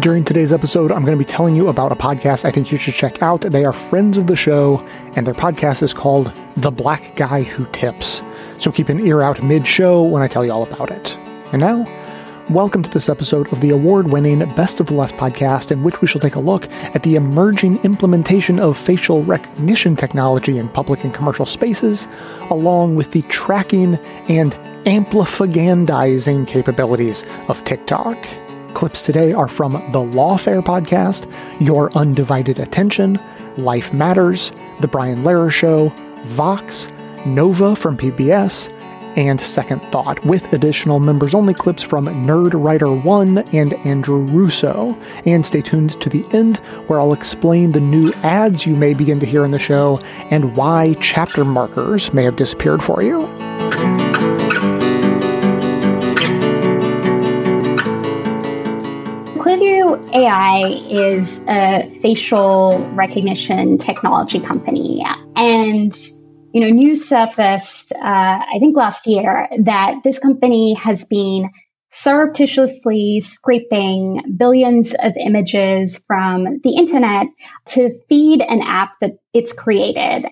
During today's episode, I'm going to be telling you about a podcast I think you should check out. They are friends of the show, and their podcast is called The Black Guy Who Tips. So keep an ear out mid show when I tell you all about it. And now, welcome to this episode of the award winning Best of the Left podcast, in which we shall take a look at the emerging implementation of facial recognition technology in public and commercial spaces, along with the tracking and amplifagandizing capabilities of TikTok. Clips today are from the Lawfare podcast, Your Undivided Attention, Life Matters, The Brian Lehrer Show, Vox, Nova from PBS, and Second Thought, with additional members only clips from Nerd Writer 1 and Andrew Russo. And stay tuned to the end, where I'll explain the new ads you may begin to hear in the show and why chapter markers may have disappeared for you. AI is a facial recognition technology company. And, you know, news surfaced, uh, I think last year, that this company has been surreptitiously scraping billions of images from the internet to feed an app that it's created.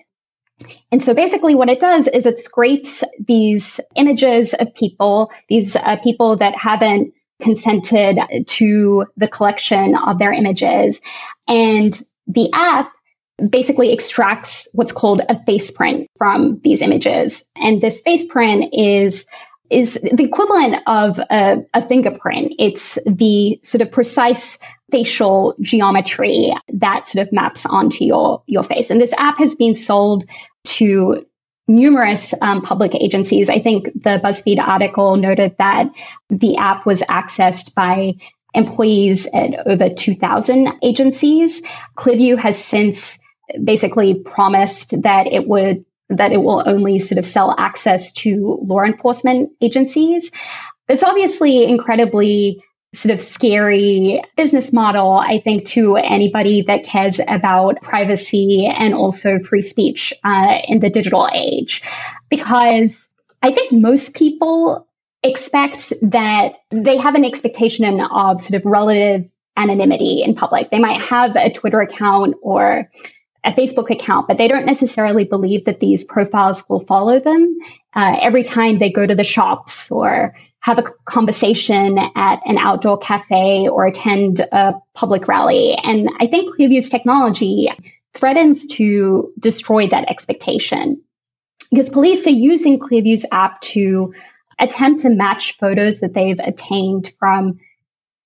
And so basically what it does is it scrapes these images of people, these uh, people that haven't consented to the collection of their images. And the app basically extracts what's called a face print from these images. And this face print is is the equivalent of a, a, fingerprint. It's the sort of precise facial geometry that sort of maps onto your, your face. And this app has been sold to numerous um, public agencies. I think the BuzzFeed article noted that the app was accessed by employees at over 2,000 agencies. Clearview has since basically promised that it would that it will only sort of sell access to law enforcement agencies. It's obviously incredibly sort of scary business model, I think, to anybody that cares about privacy and also free speech uh, in the digital age. Because I think most people expect that they have an expectation of sort of relative anonymity in public. They might have a Twitter account or a Facebook account, but they don't necessarily believe that these profiles will follow them uh, every time they go to the shops or have a conversation at an outdoor cafe or attend a public rally. And I think Clearview's technology threatens to destroy that expectation because police are using Clearview's app to attempt to match photos that they've obtained from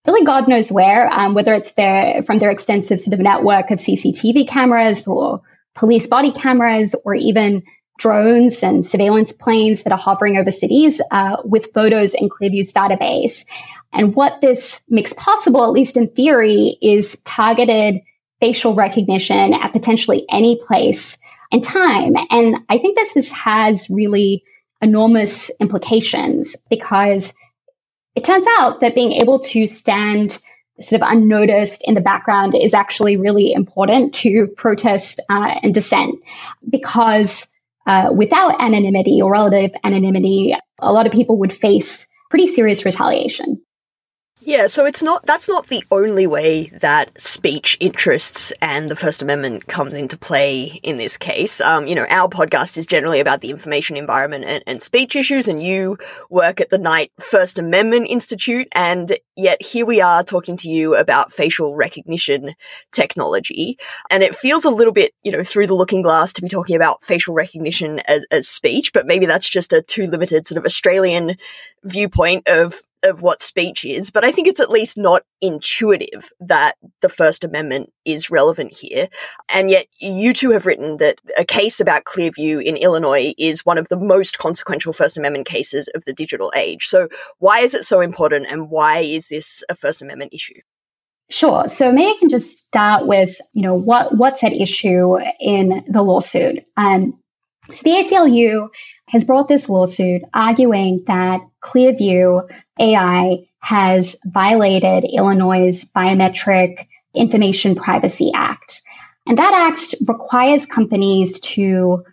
really God knows where, um, whether it's their from their extensive sort of network of CCTV cameras or police body cameras or even drones and surveillance planes that are hovering over cities uh, with photos in Clearview's database. And what this makes possible, at least in theory, is targeted facial recognition at potentially any place and time. And I think this has really enormous implications because it turns out that being able to stand sort of unnoticed in the background is actually really important to protest uh, and dissent because uh, without anonymity or relative anonymity, a lot of people would face pretty serious retaliation. Yeah, so it's not that's not the only way that speech interests and the First Amendment comes into play in this case. Um, you know, our podcast is generally about the information environment and, and speech issues, and you work at the Knight First Amendment Institute, and yet here we are talking to you about facial recognition technology. And it feels a little bit, you know, through the looking glass to be talking about facial recognition as, as speech, but maybe that's just a too limited sort of Australian viewpoint of of what speech is, but I think it's at least not intuitive that the First Amendment is relevant here. And yet, you two have written that a case about Clearview in Illinois is one of the most consequential First Amendment cases of the digital age. So, why is it so important, and why is this a First Amendment issue? Sure. So maybe I can just start with, you know, what what's at issue in the lawsuit. Um, so the ACLU has brought this lawsuit arguing that Clearview AI has violated Illinois' Biometric Information Privacy Act. And that act requires companies to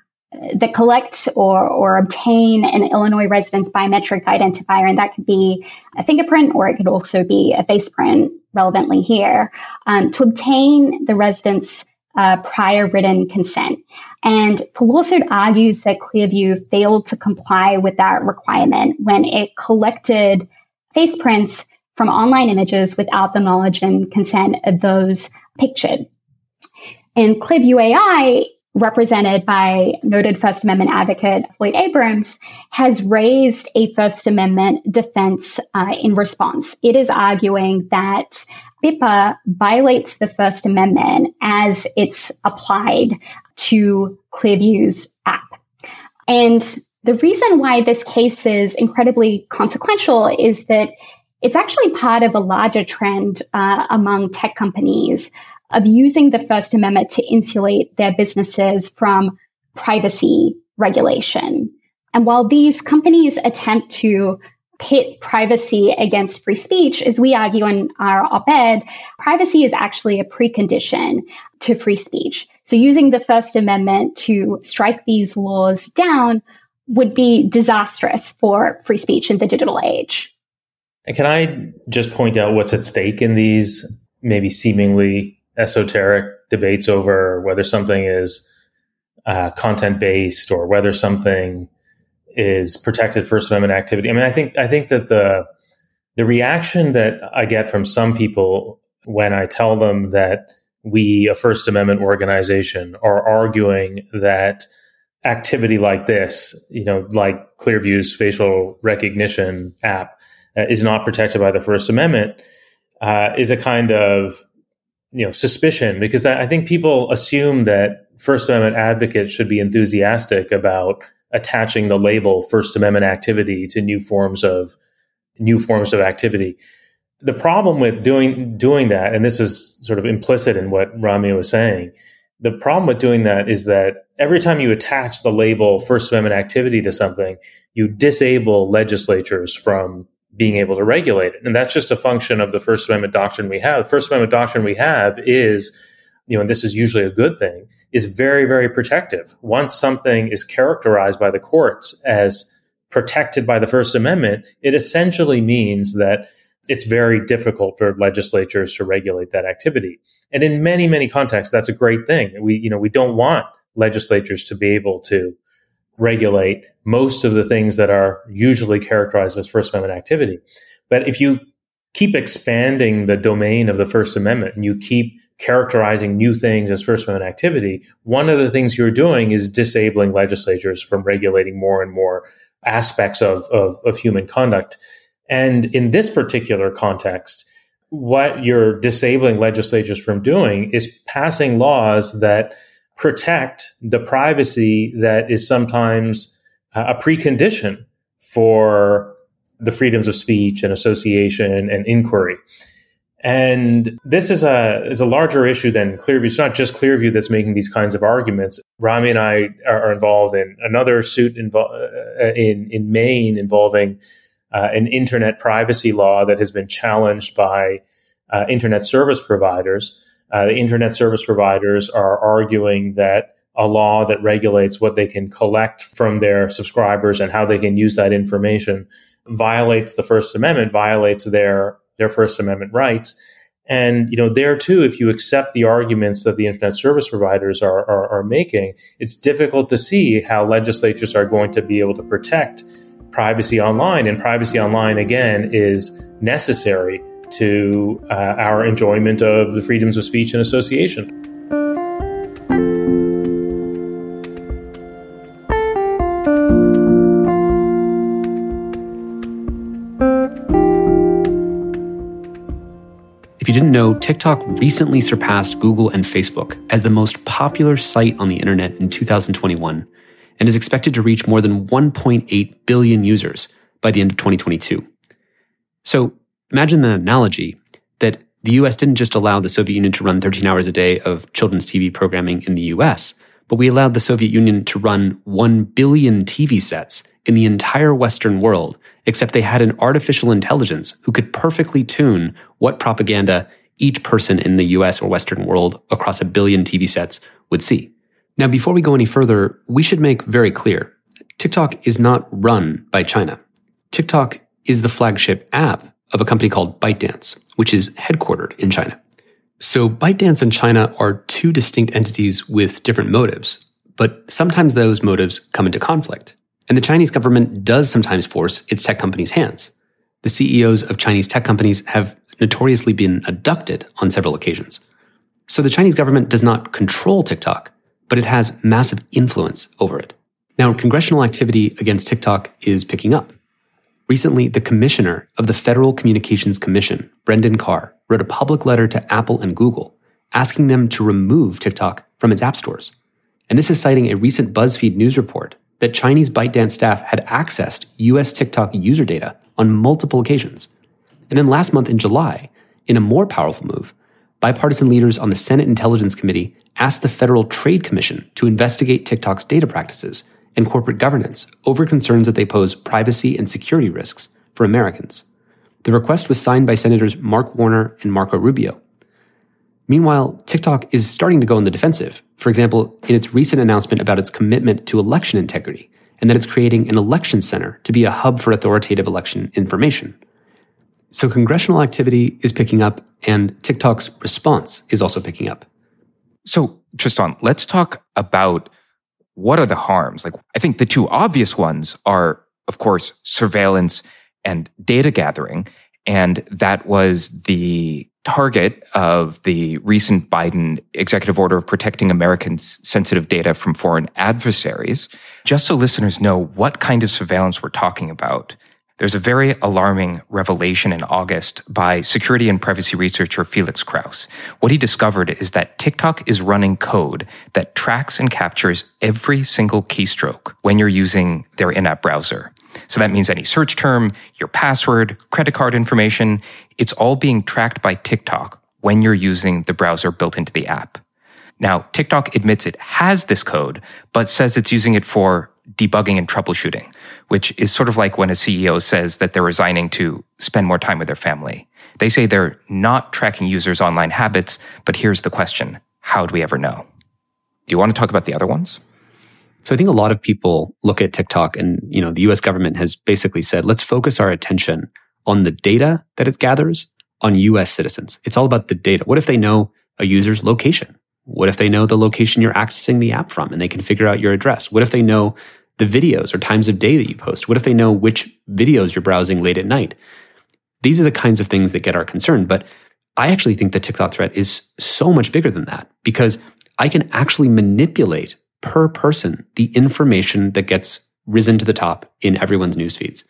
that collect or, or obtain an Illinois resident's biometric identifier, and that could be a fingerprint or it could also be a face print relevantly here, um, to obtain the resident's uh, prior written consent. And lawsuit argues that Clearview failed to comply with that requirement when it collected face prints from online images without the knowledge and consent of those pictured. And Clearview AI represented by noted First Amendment advocate Floyd Abrams, has raised a First Amendment defense uh, in response. It is arguing that BIPA violates the First Amendment as it's applied to Clearview's app. And the reason why this case is incredibly consequential is that it's actually part of a larger trend uh, among tech companies of using the First Amendment to insulate their businesses from privacy regulation. And while these companies attempt to pit privacy against free speech, as we argue in our op ed, privacy is actually a precondition to free speech. So using the First Amendment to strike these laws down would be disastrous for free speech in the digital age. And can I just point out what's at stake in these maybe seemingly esoteric debates over whether something is uh, content based or whether something is protected First Amendment activity. I mean, I think I think that the the reaction that I get from some people when I tell them that we, a First Amendment organization, are arguing that activity like this, you know, like Clearview's facial recognition app, uh, is not protected by the First Amendment, uh, is a kind of you know suspicion because that, I think people assume that First Amendment advocates should be enthusiastic about attaching the label First Amendment activity to new forms of new forms of activity. The problem with doing doing that, and this is sort of implicit in what Rami was saying, the problem with doing that is that every time you attach the label First Amendment activity to something, you disable legislatures from being able to regulate it. And that's just a function of the First Amendment doctrine we have. The First Amendment doctrine we have is, you know, and this is usually a good thing, is very, very protective. Once something is characterized by the courts as protected by the First Amendment, it essentially means that it's very difficult for legislatures to regulate that activity. And in many, many contexts, that's a great thing. We, you know, we don't want legislatures to be able to regulate most of the things that are usually characterized as First Amendment activity. But if you keep expanding the domain of the First Amendment and you keep characterizing new things as First Amendment activity, one of the things you're doing is disabling legislatures from regulating more and more aspects of, of, of human conduct. And in this particular context, what you're disabling legislatures from doing is passing laws that protect the privacy that is sometimes a precondition for the freedoms of speech and association and inquiry. And this is a is a larger issue than Clearview. It's not just Clearview that's making these kinds of arguments. Rami and I are, involved in another suit invo- uh, in in Maine involving uh, an internet privacy law that has been challenged by uh, internet service providers uh, the internet service providers are arguing that a law that regulates what they can collect from their subscribers and how they can use that information violates the First Amendment, violates their their First Amendment rights. And you know, there too, if you accept the arguments that the internet service providers are, are, are making, it's difficult to see how legislatures are going to be able to protect privacy online. And privacy online, again, is necessary to uh, our enjoyment of the freedoms of speech and association. Didn't know, TikTok recently surpassed Google and Facebook as the most popular site on the internet in 2021 and is expected to reach more than 1.8 billion users by the end of 2022. So, Imagine the analogy that the US didn't just allow the Soviet Union to run 13 hours a day of children's TV programming in the US, but we allowed the Soviet Union to run 1 billion TV sets in the entire Western world, except they had an artificial intelligence who could perfectly tune what propaganda each person in the US or Western world across a billion TV sets would see. Now, before we go any further, we should make very clear TikTok is not run by China. TikTok is the flagship app of a company called ByteDance, which is headquartered in China. So ByteDance and China are two distinct entities with different motives, but sometimes those motives come into conflict. And the Chinese government does sometimes force its tech companies' hands. The CEOs of Chinese tech companies have notoriously been abducted on several occasions. So the Chinese government does not control TikTok, but it has massive influence over it. Now, congressional activity against TikTok is picking up. Recently, the commissioner of the Federal Communications Commission, Brendan Carr, wrote a public letter to Apple and Google asking them to remove TikTok from its app stores. And this is citing a recent BuzzFeed news report that Chinese ByteDance staff had accessed US TikTok user data on multiple occasions. And then last month in July, in a more powerful move, bipartisan leaders on the Senate Intelligence Committee asked the Federal Trade Commission to investigate TikTok's data practices and corporate governance over concerns that they pose privacy and security risks for Americans. The request was signed by Senators Mark Warner and Marco Rubio. Meanwhile, TikTok is starting to go on the defensive. For example, in its recent announcement about its commitment to election integrity and that it's creating an election center to be a hub for authoritative election information. So congressional activity is picking up and TikTok's response is also picking up. So, Tristan, let's talk about what are the harms? Like, I think the two obvious ones are, of course, surveillance and data gathering. And that was the target of the recent Biden executive order of protecting Americans' sensitive data from foreign adversaries. Just so listeners know what kind of surveillance we're talking about. There's a very alarming revelation in August by security and privacy researcher Felix Krause. What he discovered is that TikTok is running code that tracks and captures every single keystroke when you're using their in-app browser. So that means any search term, your password, credit card information, it's all being tracked by TikTok when you're using the browser built into the app. Now, TikTok admits it has this code, but says it's using it for debugging and troubleshooting, which is sort of like when a CEO says that they're resigning to spend more time with their family. They say they're not tracking users' online habits, but here's the question how do we ever know? Do you want to talk about the other ones? So I think a lot of people look at TikTok and, you know, the US government has basically said, let's focus our attention on the data that it gathers on US citizens. It's all about the data. What if they know a user's location? What if they know the location you're accessing the app from and they can figure out your address? What if they know the videos or times of day that you post? What if they know which videos you're browsing late at night? These are the kinds of things that get our concern. But I actually think the TikTok threat is so much bigger than that because I can actually manipulate per person the information that gets risen to the top in everyone's news feeds.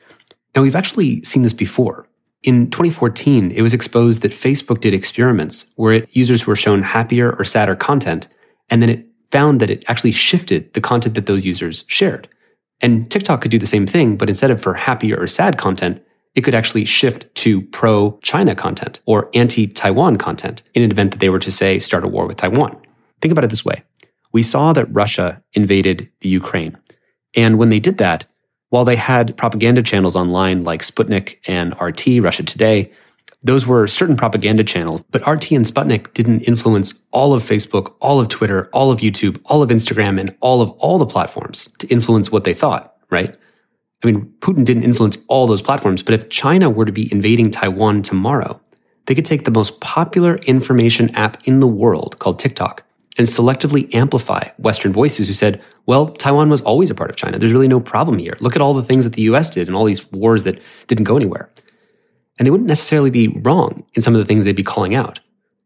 Now, we've actually seen this before. In 2014, it was exposed that Facebook did experiments where it, users were shown happier or sadder content, and then it found that it actually shifted the content that those users shared. And TikTok could do the same thing, but instead of for happier or sad content, it could actually shift to pro China content or anti Taiwan content in an event that they were to say start a war with Taiwan. Think about it this way. We saw that Russia invaded the Ukraine. And when they did that, while they had propaganda channels online like Sputnik and RT, Russia Today, those were certain propaganda channels, but RT and Sputnik didn't influence all of Facebook, all of Twitter, all of YouTube, all of Instagram, and all of all the platforms to influence what they thought, right? I mean, Putin didn't influence all those platforms, but if China were to be invading Taiwan tomorrow, they could take the most popular information app in the world called TikTok and selectively amplify Western voices who said, well, Taiwan was always a part of China. There's really no problem here. Look at all the things that the US did and all these wars that didn't go anywhere. And they wouldn't necessarily be wrong in some of the things they'd be calling out,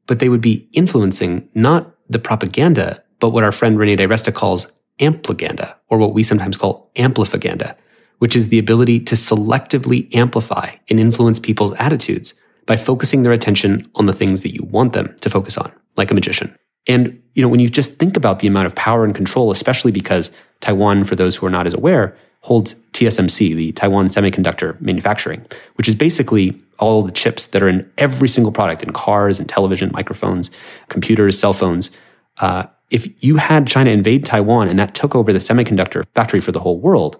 but they would be influencing not the propaganda, but what our friend Renee DiResta calls ampliganda, or what we sometimes call amplifaganda, which is the ability to selectively amplify and influence people's attitudes by focusing their attention on the things that you want them to focus on, like a magician. And, you know, when you just think about the amount of power and control, especially because Taiwan, for those who are not as aware, holds TSMC, the Taiwan Semiconductor Manufacturing, which is basically all the chips that are in every single product in cars and television, microphones, computers, cell phones. Uh, if you had China invade Taiwan and that took over the semiconductor factory for the whole world,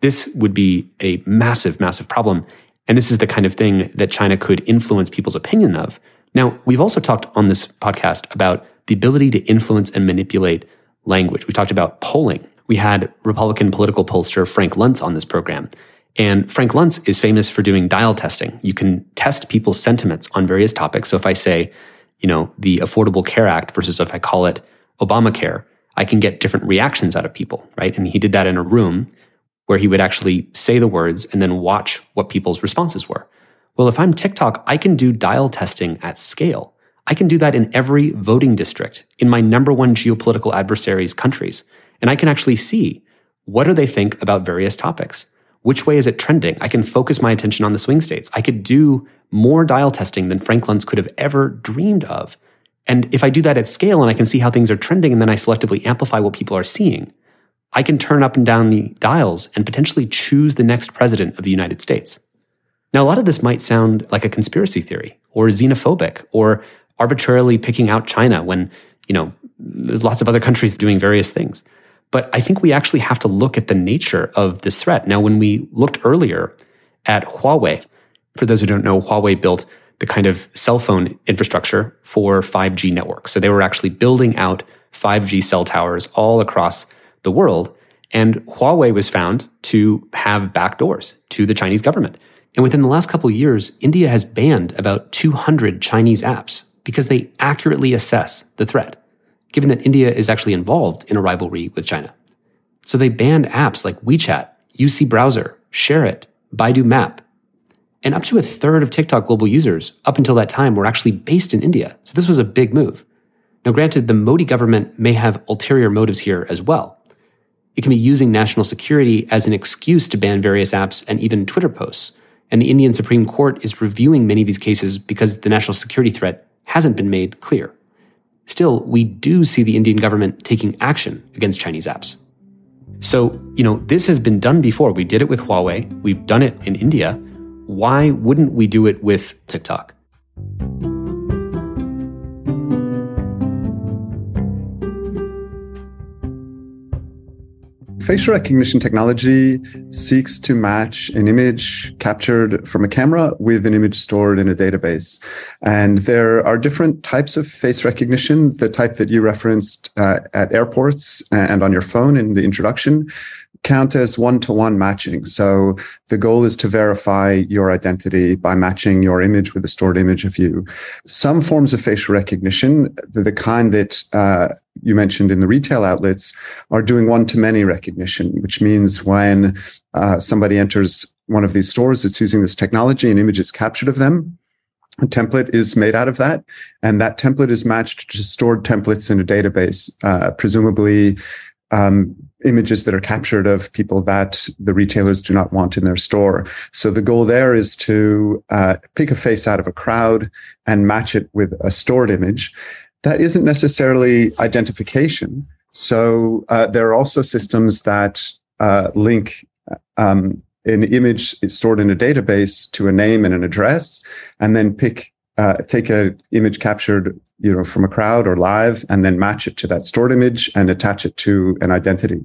this would be a massive, massive problem. And this is the kind of thing that China could influence people's opinion of. Now, we've also talked on this podcast about the ability to influence and manipulate language. We talked about polling. We had Republican political pollster Frank Luntz on this program. And Frank Luntz is famous for doing dial testing. You can test people's sentiments on various topics. So if I say, you know, the Affordable Care Act versus if I call it Obamacare, I can get different reactions out of people, right? And he did that in a room where he would actually say the words and then watch what people's responses were. Well, if I'm TikTok, I can do dial testing at scale. I can do that in every voting district in my number one geopolitical adversaries' countries. And I can actually see what do they think about various topics? Which way is it trending? I can focus my attention on the swing states. I could do more dial testing than Frank Luntz could have ever dreamed of. And if I do that at scale and I can see how things are trending and then I selectively amplify what people are seeing, I can turn up and down the dials and potentially choose the next president of the United States. Now, a lot of this might sound like a conspiracy theory or xenophobic or arbitrarily picking out China when, you know, there's lots of other countries doing various things. But I think we actually have to look at the nature of this threat. Now, when we looked earlier at Huawei, for those who don't know, Huawei built the kind of cell phone infrastructure for 5G networks. So they were actually building out 5G cell towers all across the world. And Huawei was found to have backdoors to the Chinese government. And within the last couple of years, India has banned about 200 Chinese apps because they accurately assess the threat given that India is actually involved in a rivalry with China. So they banned apps like WeChat, UC Browser, ShareIt, Baidu Map. And up to a third of TikTok global users up until that time were actually based in India. So this was a big move. Now, granted, the Modi government may have ulterior motives here as well. It can be using national security as an excuse to ban various apps and even Twitter posts. And the Indian Supreme Court is reviewing many of these cases because the national security threat hasn't been made clear. Still, we do see the Indian government taking action against Chinese apps. So, you know, this has been done before. We did it with Huawei. We've done it in India. Why wouldn't we do it with TikTok? Facial recognition technology seeks to match an image captured from a camera with an image stored in a database. And there are different types of face recognition. The type that you referenced uh, at airports and on your phone in the introduction count as one-to-one matching. So the goal is to verify your identity by matching your image with a stored image of you. Some forms of facial recognition, the, the kind that uh, you mentioned in the retail outlets, are doing one-to-many recognition, which means when uh, somebody enters one of these stores that's using this technology, an image is captured of them. A template is made out of that, and that template is matched to stored templates in a database, uh, presumably um, images that are captured of people that the retailers do not want in their store. So the goal there is to uh, pick a face out of a crowd and match it with a stored image. That isn't necessarily identification. So uh, there are also systems that uh, link um, an image is stored in a database to a name and an address, and then pick uh, take a image captured you know from a crowd or live and then match it to that stored image and attach it to an identity.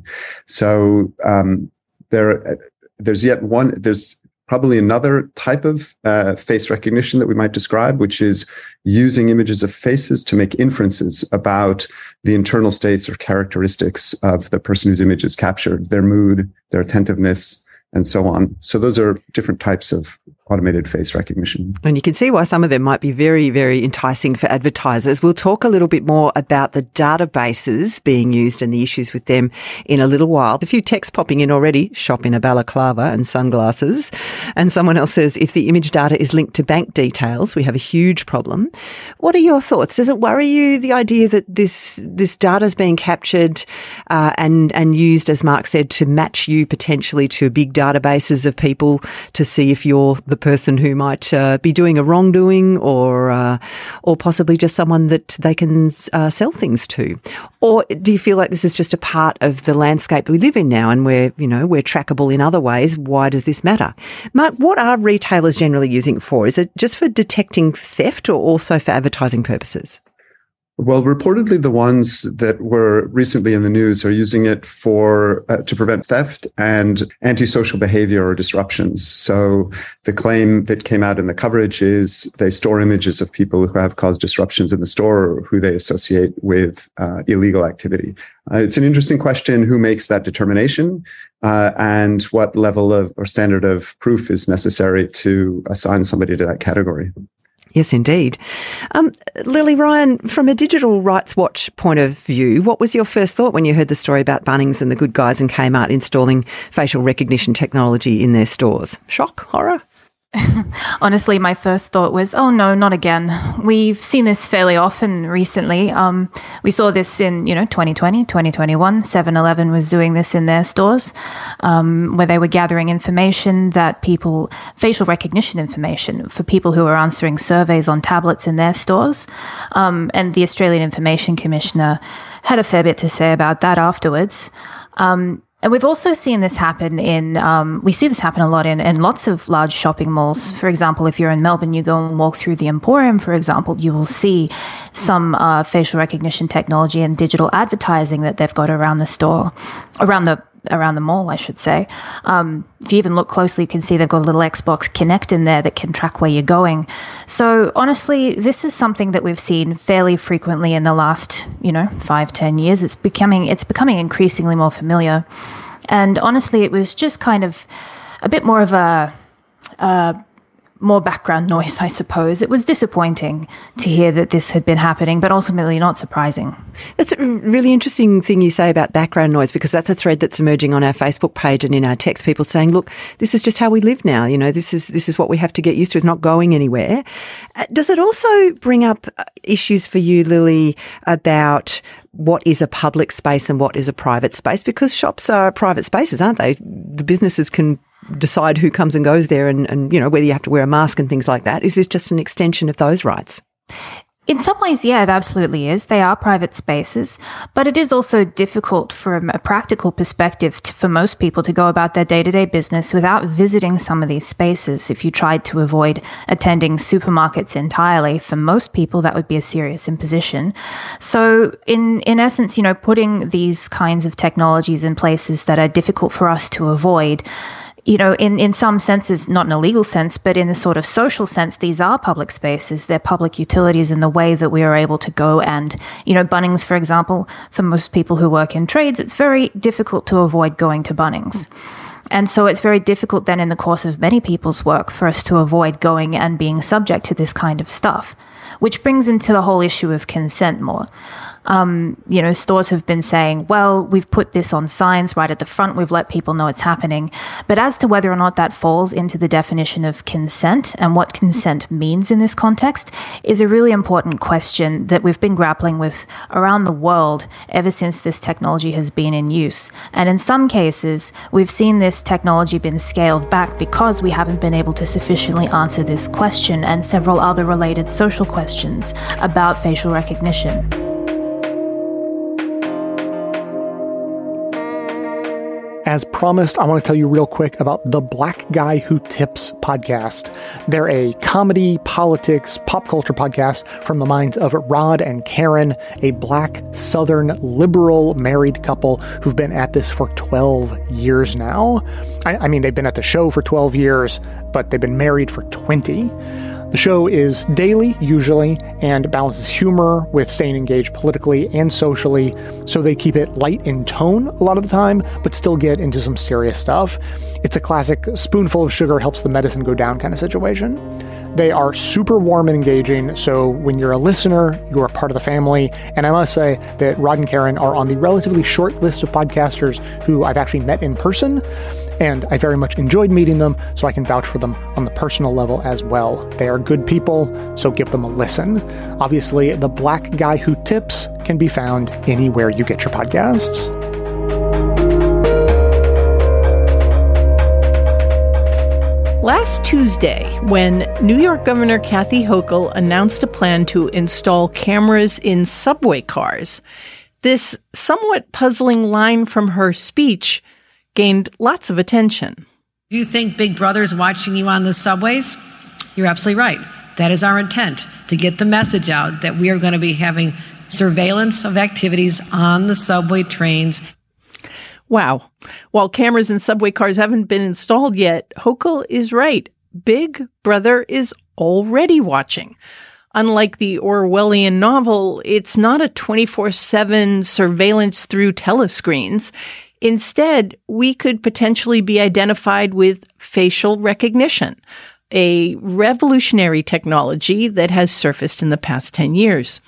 So um, there there's yet one there's probably another type of uh, face recognition that we might describe which is using images of faces to make inferences about the internal states or characteristics of the person whose image is captured their mood their attentiveness and so on. So those are different types of automated face recognition. And you can see why some of them might be very, very enticing for advertisers. We'll talk a little bit more about the databases being used and the issues with them in a little while. A few texts popping in already, shop in a balaclava and sunglasses. And someone else says, if the image data is linked to bank details, we have a huge problem. What are your thoughts? Does it worry you, the idea that this, this data is being captured uh, and, and used, as Mark said, to match you potentially to big databases of people to see if you're the the person who might uh, be doing a wrongdoing or uh, or possibly just someone that they can uh, sell things to? Or do you feel like this is just a part of the landscape we live in now and we're, you know, we're trackable in other ways? Why does this matter? Mark, what are retailers generally using it for? Is it just for detecting theft or also for advertising purposes? Well, reportedly, the ones that were recently in the news are using it for uh, to prevent theft and antisocial behavior or disruptions. So the claim that came out in the coverage is they store images of people who have caused disruptions in the store or who they associate with uh, illegal activity. Uh, it's an interesting question: who makes that determination, uh, and what level of or standard of proof is necessary to assign somebody to that category. Yes, indeed. Um, Lily Ryan, from a Digital Rights Watch point of view, what was your first thought when you heard the story about Bunnings and the good guys in Kmart installing facial recognition technology in their stores? Shock? Horror? Honestly, my first thought was, oh no, not again. We've seen this fairly often recently. Um, we saw this in, you know, 2020, 2021. 7 Eleven was doing this in their stores um, where they were gathering information that people, facial recognition information for people who were answering surveys on tablets in their stores. Um, and the Australian Information Commissioner had a fair bit to say about that afterwards. Um, and we've also seen this happen in, um, we see this happen a lot in, in lots of large shopping malls. For example, if you're in Melbourne, you go and walk through the Emporium, for example, you will see some uh, facial recognition technology and digital advertising that they've got around the store, around the around the mall, I should say. Um, if you even look closely, you can see they've got a little Xbox Kinect in there that can track where you're going. So honestly, this is something that we've seen fairly frequently in the last, you know, five, ten years. It's becoming it's becoming increasingly more familiar. And honestly, it was just kind of a bit more of a, a more background noise, I suppose. It was disappointing to hear that this had been happening, but ultimately not surprising. That's a really interesting thing you say about background noise because that's a thread that's emerging on our Facebook page and in our text. People saying, "Look, this is just how we live now. You know, this is this is what we have to get used to. It's not going anywhere." Uh, does it also bring up uh, issues for you, Lily, about what is a public space and what is a private space? Because shops are private spaces, aren't they? The businesses can decide who comes and goes there and, and, you know, whether you have to wear a mask and things like that. Is this just an extension of those rights? In some ways, yeah, it absolutely is. They are private spaces, but it is also difficult from a practical perspective to, for most people to go about their day to day business without visiting some of these spaces. If you tried to avoid attending supermarkets entirely, for most people, that would be a serious imposition. So, in, in essence, you know, putting these kinds of technologies in places that are difficult for us to avoid you know, in, in some senses, not in a legal sense, but in the sort of social sense, these are public spaces. They're public utilities in the way that we are able to go and, you know, Bunnings, for example, for most people who work in trades, it's very difficult to avoid going to Bunnings. And so it's very difficult then in the course of many people's work for us to avoid going and being subject to this kind of stuff, which brings into the whole issue of consent more um, you know, stores have been saying, well, we've put this on signs right at the front, we've let people know it's happening. But as to whether or not that falls into the definition of consent and what consent means in this context is a really important question that we've been grappling with around the world ever since this technology has been in use. And in some cases, we've seen this technology been scaled back because we haven't been able to sufficiently answer this question and several other related social questions about facial recognition. As promised, I want to tell you real quick about the Black Guy Who Tips podcast. They're a comedy, politics, pop culture podcast from the minds of Rod and Karen, a black, southern, liberal married couple who've been at this for 12 years now. I, I mean, they've been at the show for 12 years, but they've been married for 20. The show is daily, usually, and balances humor with staying engaged politically and socially, so they keep it light in tone a lot of the time, but still get into some serious stuff. It's a classic spoonful of sugar helps the medicine go down kind of situation. They are super warm and engaging, so when you're a listener, you are part of the family. And I must say that Rod and Karen are on the relatively short list of podcasters who I've actually met in person and I very much enjoyed meeting them, so I can vouch for them on the personal level as well. They are good people, so give them a listen. Obviously, The Black Guy Who Tips can be found anywhere you get your podcasts. Last Tuesday, when New York Governor Kathy Hochul announced a plan to install cameras in subway cars, this somewhat puzzling line from her speech gained lots of attention. You think Big Brother's watching you on the subways? You're absolutely right. That is our intent to get the message out that we are going to be having surveillance of activities on the subway trains. Wow. While cameras in subway cars haven't been installed yet, Hochul is right. Big Brother is already watching. Unlike the Orwellian novel, it's not a 24 7 surveillance through telescreens. Instead, we could potentially be identified with facial recognition, a revolutionary technology that has surfaced in the past 10 years.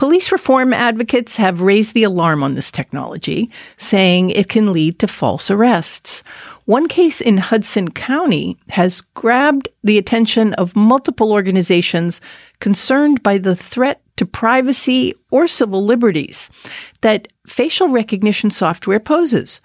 Police reform advocates have raised the alarm on this technology, saying it can lead to false arrests. One case in Hudson County has grabbed the attention of multiple organizations concerned by the threat to privacy or civil liberties that facial recognition software poses.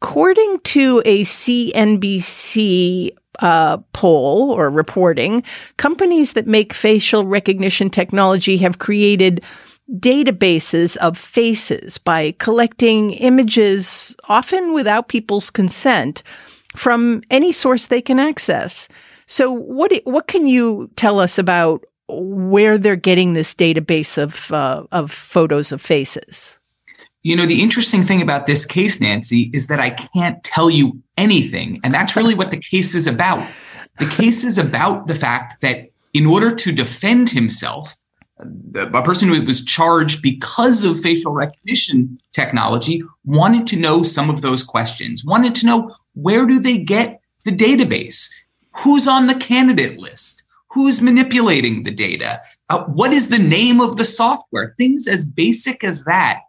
According to a CNBC uh, poll or reporting, companies that make facial recognition technology have created databases of faces by collecting images, often without people's consent, from any source they can access. So, what what can you tell us about where they're getting this database of uh, of photos of faces? You know, the interesting thing about this case, Nancy, is that I can't tell you anything, and that's really what the case is about. The case is about the fact that in order to defend himself, a person who was charged because of facial recognition technology wanted to know some of those questions, wanted to know where do they get the database? Who's on the candidate list? Who's manipulating the data? Uh, what is the name of the software? Things as basic as that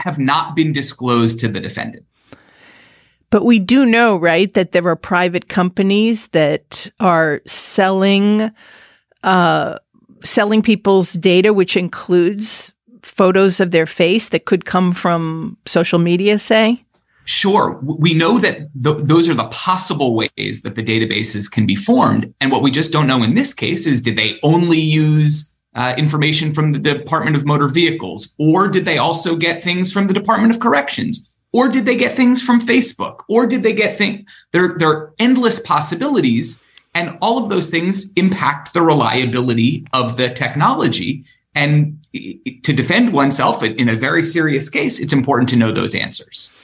have not been disclosed to the defendant. But we do know, right, that there are private companies that are selling uh, selling people's data, which includes photos of their face that could come from social media, say? Sure. We know that th- those are the possible ways that the databases can be formed. And what we just don't know in this case is did they only use uh, information from the Department of Motor Vehicles? Or did they also get things from the Department of Corrections? Or did they get things from Facebook? Or did they get things? There, there are endless possibilities. And all of those things impact the reliability of the technology. And to defend oneself in a very serious case, it's important to know those answers.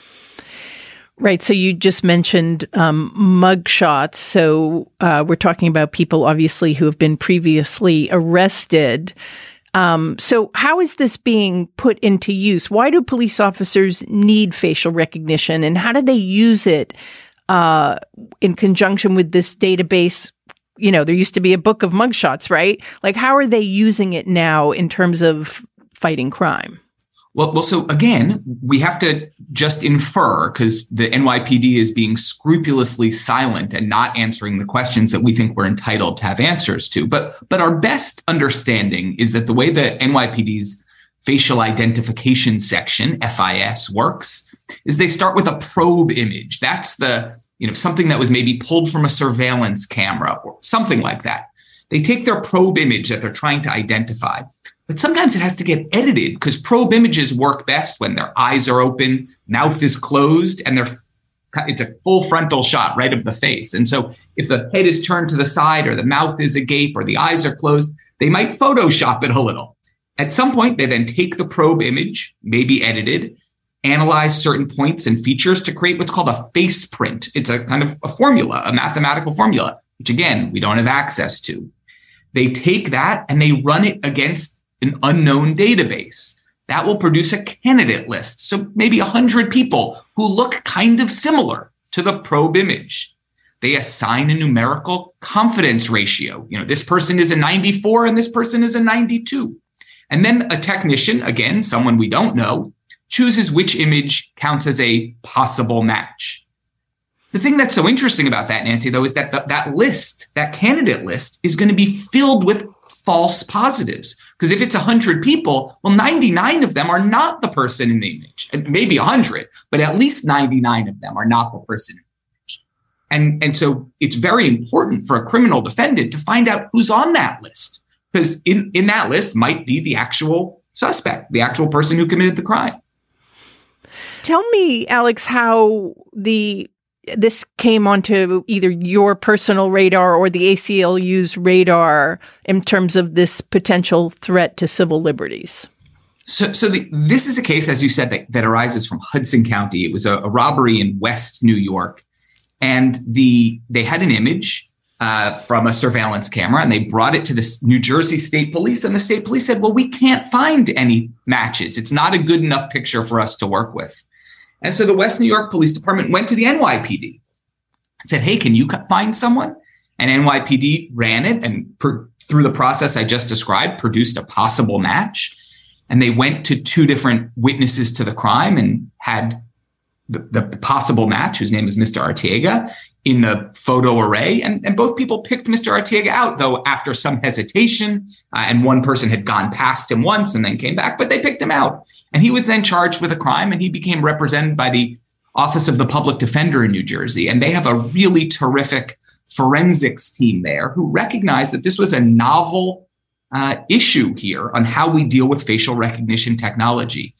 Right. So you just mentioned um, mugshots. So uh, we're talking about people, obviously, who have been previously arrested. Um, so how is this being put into use? Why do police officers need facial recognition, and how do they use it uh, in conjunction with this database? You know, there used to be a book of mugshots, right? Like, how are they using it now in terms of fighting crime? Well, well, so again, we have to just infer because the NYPD is being scrupulously silent and not answering the questions that we think we're entitled to have answers to. But but our best understanding is that the way the NYPD's facial identification section FIS works is they start with a probe image. That's the you know something that was maybe pulled from a surveillance camera or something like that. They take their probe image that they're trying to identify but sometimes it has to get edited because probe images work best when their eyes are open, mouth is closed, and they're it's a full frontal shot right of the face. And so if the head is turned to the side or the mouth is agape or the eyes are closed, they might Photoshop it a little. At some point, they then take the probe image, maybe edited, analyze certain points and features to create what's called a face print. It's a kind of a formula, a mathematical formula, which again, we don't have access to. They take that and they run it against an unknown database. That will produce a candidate list. So maybe 100 people who look kind of similar to the probe image. They assign a numerical confidence ratio. You know, this person is a 94 and this person is a 92. And then a technician, again, someone we don't know, chooses which image counts as a possible match. The thing that's so interesting about that, Nancy, though, is that th- that list, that candidate list, is going to be filled with false positives. Because if it's 100 people, well, 99 of them are not the person in the image, and maybe 100, but at least 99 of them are not the person in the image. And, and so it's very important for a criminal defendant to find out who's on that list, because in, in that list might be the actual suspect, the actual person who committed the crime. Tell me, Alex, how the this came onto either your personal radar or the ACLU's radar in terms of this potential threat to civil liberties? So, so the, this is a case, as you said, that, that arises from Hudson County. It was a, a robbery in West New York, and the they had an image uh, from a surveillance camera, and they brought it to the New Jersey State Police, and the state police said, "Well, we can't find any matches. It's not a good enough picture for us to work with." And so the West New York Police Department went to the NYPD and said, "Hey, can you find someone?" And NYPD ran it, and per, through the process I just described, produced a possible match and they went to two different witnesses to the crime and had the, the, possible match, whose name is Mr. Arteaga, in the photo array. And, and both people picked Mr. Arteaga out, though after some hesitation, uh, and one person had gone past him once and then came back, but they picked him out. And he was then charged with a crime and he became represented by the Office of the Public Defender in New Jersey. And they have a really terrific forensics team there who recognized that this was a novel uh, issue here on how we deal with facial recognition technology.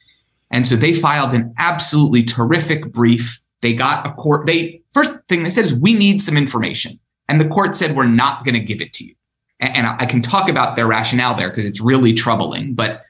And so they filed an absolutely terrific brief. They got a court. They first thing they said is we need some information. And the court said, we're not going to give it to you. And, and I can talk about their rationale there because it's really troubling. But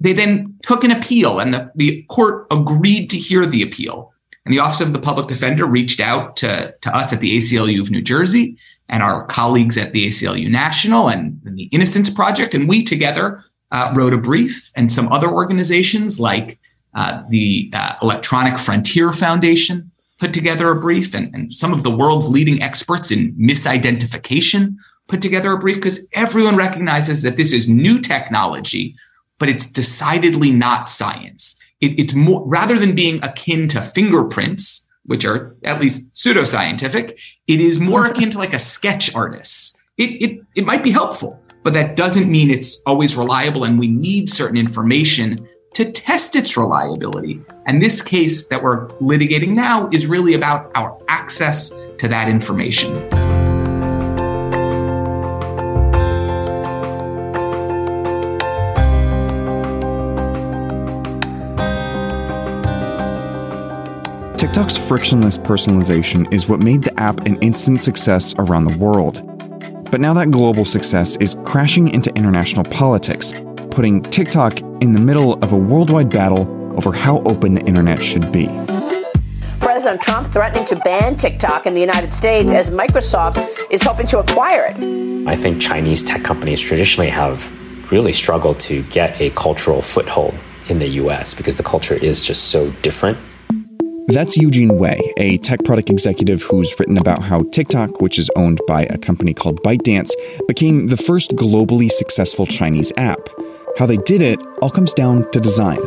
they then took an appeal and the, the court agreed to hear the appeal. And the Office of the Public Defender reached out to, to us at the ACLU of New Jersey and our colleagues at the ACLU National and, and the Innocence Project. And we together uh, wrote a brief, and some other organizations like uh, the uh, Electronic Frontier Foundation put together a brief, and, and some of the world's leading experts in misidentification put together a brief because everyone recognizes that this is new technology, but it's decidedly not science. It, it's more rather than being akin to fingerprints which are at least pseudoscientific, it is more akin to like a sketch artist. It, it, it might be helpful, but that doesn't mean it's always reliable. And we need certain information to test its reliability. And this case that we're litigating now is really about our access to that information. TikTok's frictionless personalization is what made the app an instant success around the world. But now that global success is crashing into international politics, putting TikTok in the middle of a worldwide battle over how open the internet should be. President Trump threatening to ban TikTok in the United States as Microsoft is hoping to acquire it. I think Chinese tech companies traditionally have really struggled to get a cultural foothold in the US because the culture is just so different that's Eugene Wei, a tech product executive who's written about how TikTok, which is owned by a company called ByteDance, became the first globally successful Chinese app. How they did it all comes down to design.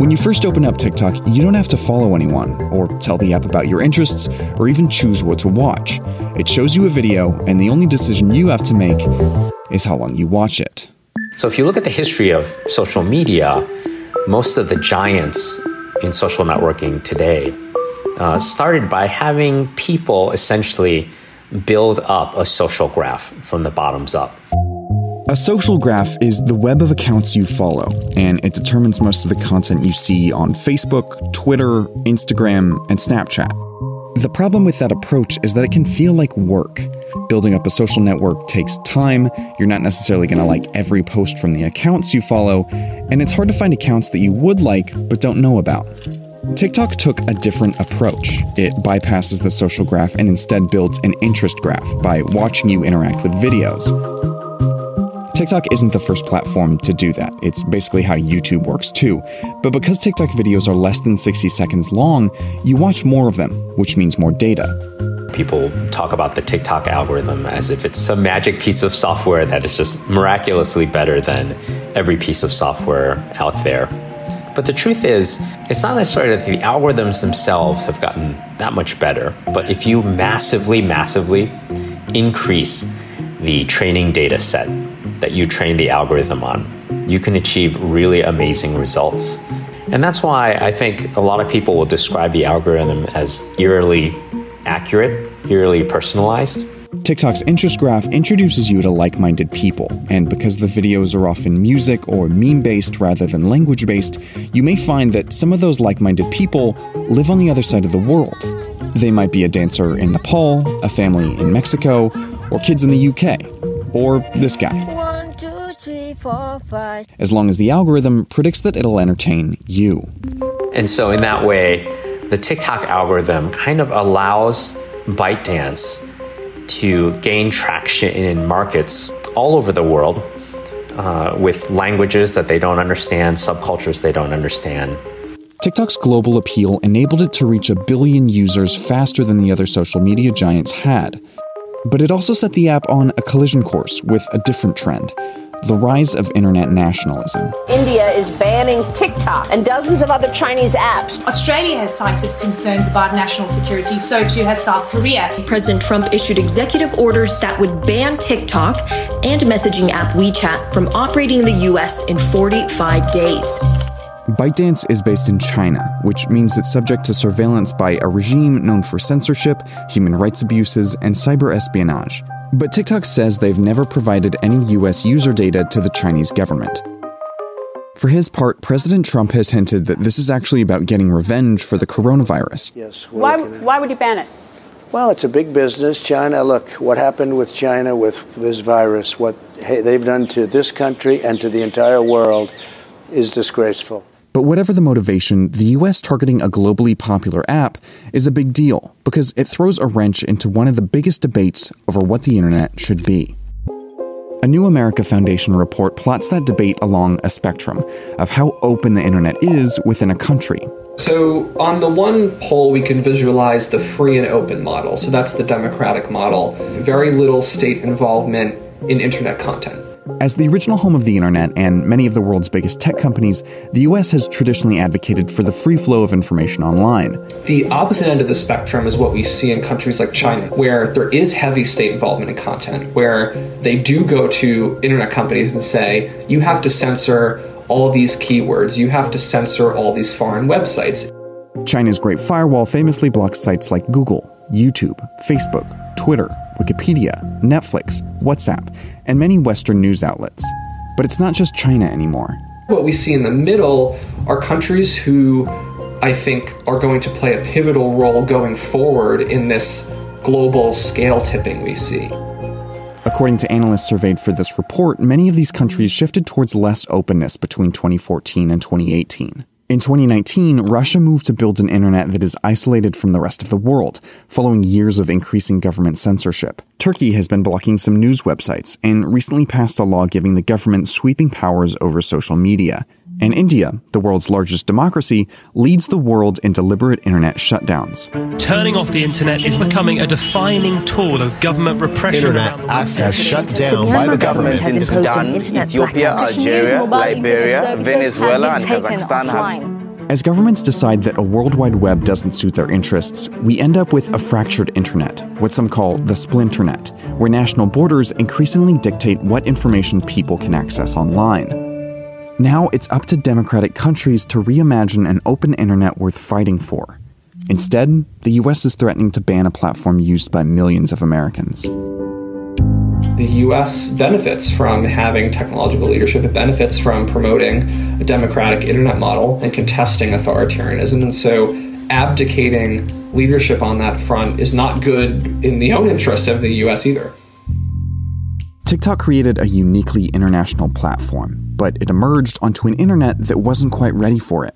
When you first open up TikTok, you don't have to follow anyone, or tell the app about your interests, or even choose what to watch. It shows you a video, and the only decision you have to make is how long you watch it. So, if you look at the history of social media, most of the giants in social networking today uh, started by having people essentially build up a social graph from the bottoms up. A social graph is the web of accounts you follow, and it determines most of the content you see on Facebook, Twitter, Instagram, and Snapchat. The problem with that approach is that it can feel like work. Building up a social network takes time, you're not necessarily going to like every post from the accounts you follow, and it's hard to find accounts that you would like but don't know about. TikTok took a different approach. It bypasses the social graph and instead builds an interest graph by watching you interact with videos. TikTok isn't the first platform to do that. It's basically how YouTube works too. But because TikTok videos are less than 60 seconds long, you watch more of them, which means more data. People talk about the TikTok algorithm as if it's some magic piece of software that is just miraculously better than every piece of software out there. But the truth is, it's not necessarily that the algorithms themselves have gotten that much better, but if you massively, massively increase the training data set that you train the algorithm on, you can achieve really amazing results. And that's why I think a lot of people will describe the algorithm as eerily accurate, eerily personalized. TikTok's interest graph introduces you to like minded people, and because the videos are often music or meme based rather than language based, you may find that some of those like minded people live on the other side of the world. They might be a dancer in Nepal, a family in Mexico, or kids in the UK, or this guy. As long as the algorithm predicts that it'll entertain you. And so, in that way, the TikTok algorithm kind of allows ByteDance to gain traction in markets all over the world uh, with languages that they don't understand, subcultures they don't understand. TikTok's global appeal enabled it to reach a billion users faster than the other social media giants had. But it also set the app on a collision course with a different trend the rise of internet nationalism. India is banning TikTok and dozens of other Chinese apps. Australia has cited concerns about national security, so too has South Korea. President Trump issued executive orders that would ban TikTok and messaging app WeChat from operating in the US in 45 days. ByteDance is based in China, which means it's subject to surveillance by a regime known for censorship, human rights abuses, and cyber espionage. But TikTok says they've never provided any US user data to the Chinese government. For his part, President Trump has hinted that this is actually about getting revenge for the coronavirus. Yes. Why, why would he ban it? Well, it's a big business. China, look, what happened with China with this virus, what they've done to this country and to the entire world is disgraceful. But whatever the motivation, the US targeting a globally popular app is a big deal because it throws a wrench into one of the biggest debates over what the internet should be. A New America Foundation report plots that debate along a spectrum of how open the internet is within a country. So, on the one pole, we can visualize the free and open model. So, that's the democratic model. Very little state involvement in internet content. As the original home of the internet and many of the world's biggest tech companies, the US has traditionally advocated for the free flow of information online. The opposite end of the spectrum is what we see in countries like China, where there is heavy state involvement in content, where they do go to internet companies and say, you have to censor all these keywords, you have to censor all these foreign websites. China's Great Firewall famously blocks sites like Google, YouTube, Facebook, Twitter, Wikipedia, Netflix, WhatsApp, and many Western news outlets. But it's not just China anymore. What we see in the middle are countries who I think are going to play a pivotal role going forward in this global scale tipping we see. According to analysts surveyed for this report, many of these countries shifted towards less openness between 2014 and 2018. In 2019, Russia moved to build an internet that is isolated from the rest of the world, following years of increasing government censorship. Turkey has been blocking some news websites and recently passed a law giving the government sweeping powers over social media. And India, the world's largest democracy, leads the world in deliberate internet shutdowns. Turning off the internet is becoming a defining tool of government repression. Internet access shut down by the government in Sudan, Ethiopia, Algeria, Liberia, Venezuela, and Kazakhstan have as governments decide that a World Wide Web doesn't suit their interests, we end up with a fractured internet, what some call the splinternet, where national borders increasingly dictate what information people can access online. Now it's up to democratic countries to reimagine an open internet worth fighting for. Instead, the US is threatening to ban a platform used by millions of Americans. The US benefits from having technological leadership. It benefits from promoting a democratic internet model and contesting authoritarianism. And so abdicating leadership on that front is not good in the own interests of the US either. TikTok created a uniquely international platform, but it emerged onto an internet that wasn't quite ready for it.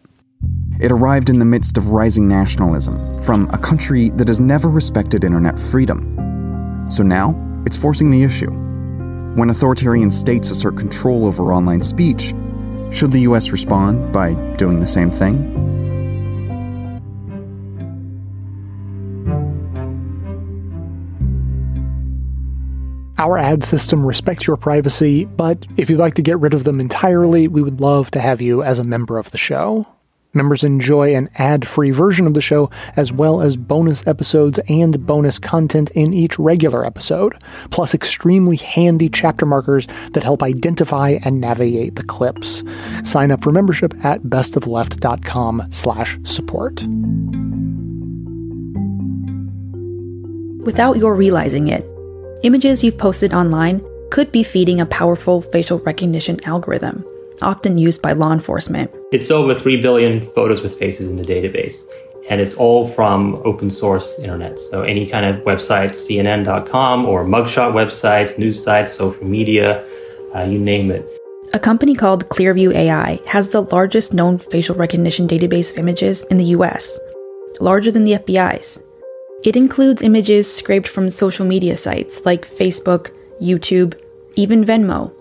It arrived in the midst of rising nationalism from a country that has never respected internet freedom. So now, it's forcing the issue. When authoritarian states assert control over online speech, should the US respond by doing the same thing? Our ad system respects your privacy, but if you'd like to get rid of them entirely, we would love to have you as a member of the show. Members enjoy an ad free version of the show, as well as bonus episodes and bonus content in each regular episode, plus extremely handy chapter markers that help identify and navigate the clips. Sign up for membership at bestofleft.com slash support. Without your realizing it, images you've posted online could be feeding a powerful facial recognition algorithm, often used by law enforcement. It's over 3 billion photos with faces in the database, and it's all from open source internet. So any kind of website, CNN.com or mugshot websites, news sites, social media, uh, you name it. A company called Clearview AI has the largest known facial recognition database of images in the US, larger than the FBI's. It includes images scraped from social media sites like Facebook, YouTube, even Venmo.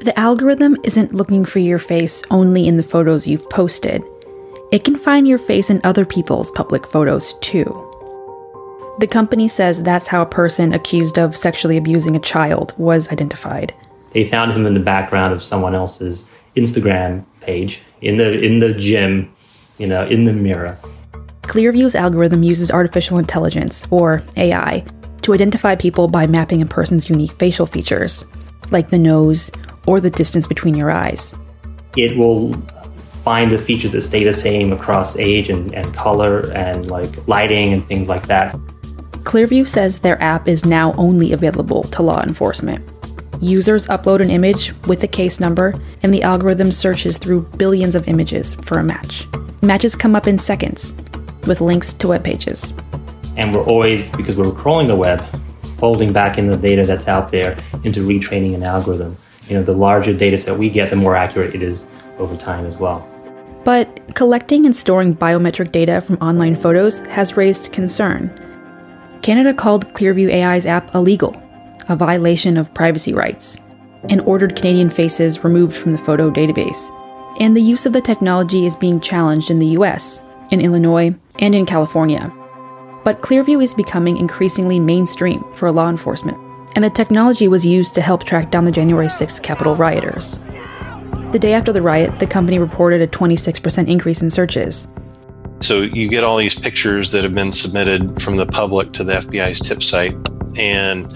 The algorithm isn't looking for your face only in the photos you've posted. It can find your face in other people's public photos too. The company says that's how a person accused of sexually abusing a child was identified. They found him in the background of someone else's Instagram page in the in the gym, you know, in the mirror. Clearview's algorithm uses artificial intelligence, or AI, to identify people by mapping a person's unique facial features, like the nose or the distance between your eyes. It will find the features that stay the same across age and, and color and like lighting and things like that. Clearview says their app is now only available to law enforcement. Users upload an image with a case number, and the algorithm searches through billions of images for a match. Matches come up in seconds, with links to web pages. And we're always, because we're crawling the web, folding back in the data that's out there into retraining an algorithm. You know, the larger data set we get, the more accurate it is over time as well. But collecting and storing biometric data from online photos has raised concern. Canada called Clearview AI's app illegal, a violation of privacy rights, and ordered Canadian faces removed from the photo database. And the use of the technology is being challenged in the US, in Illinois, and in California. But Clearview is becoming increasingly mainstream for law enforcement, and the technology was used to help track down the January 6th Capitol rioters. The day after the riot, the company reported a 26% increase in searches. So you get all these pictures that have been submitted from the public to the FBI's tip site, and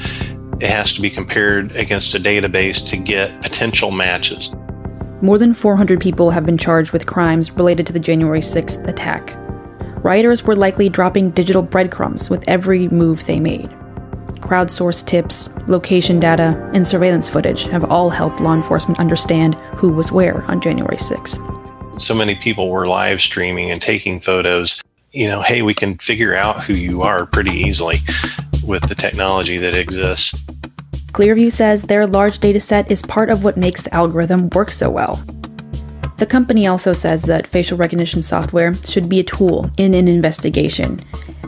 it has to be compared against a database to get potential matches. More than 400 people have been charged with crimes related to the January 6th attack. Rioters were likely dropping digital breadcrumbs with every move they made. Crowdsourced tips, location data, and surveillance footage have all helped law enforcement understand who was where on January 6th. So many people were live streaming and taking photos. You know, hey, we can figure out who you are pretty easily with the technology that exists. Clearview says their large dataset is part of what makes the algorithm work so well. The company also says that facial recognition software should be a tool in an investigation,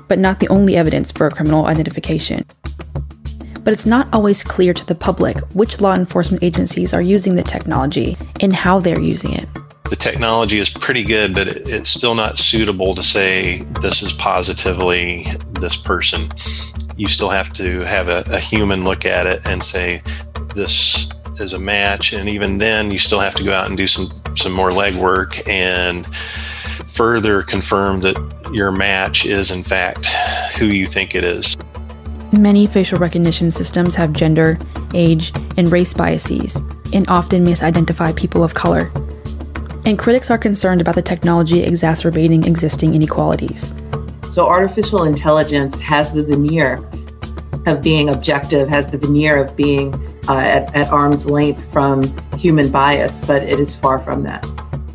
but not the only evidence for a criminal identification. But it's not always clear to the public which law enforcement agencies are using the technology and how they're using it. The technology is pretty good, but it's still not suitable to say this is positively this person you still have to have a, a human look at it and say this is a match and even then you still have to go out and do some some more legwork and further confirm that your match is in fact who you think it is. Many facial recognition systems have gender age and race biases and often misidentify people of color. And critics are concerned about the technology exacerbating existing inequalities. So artificial intelligence has the veneer of being objective, has the veneer of being uh, at, at arm's length from human bias, but it is far from that.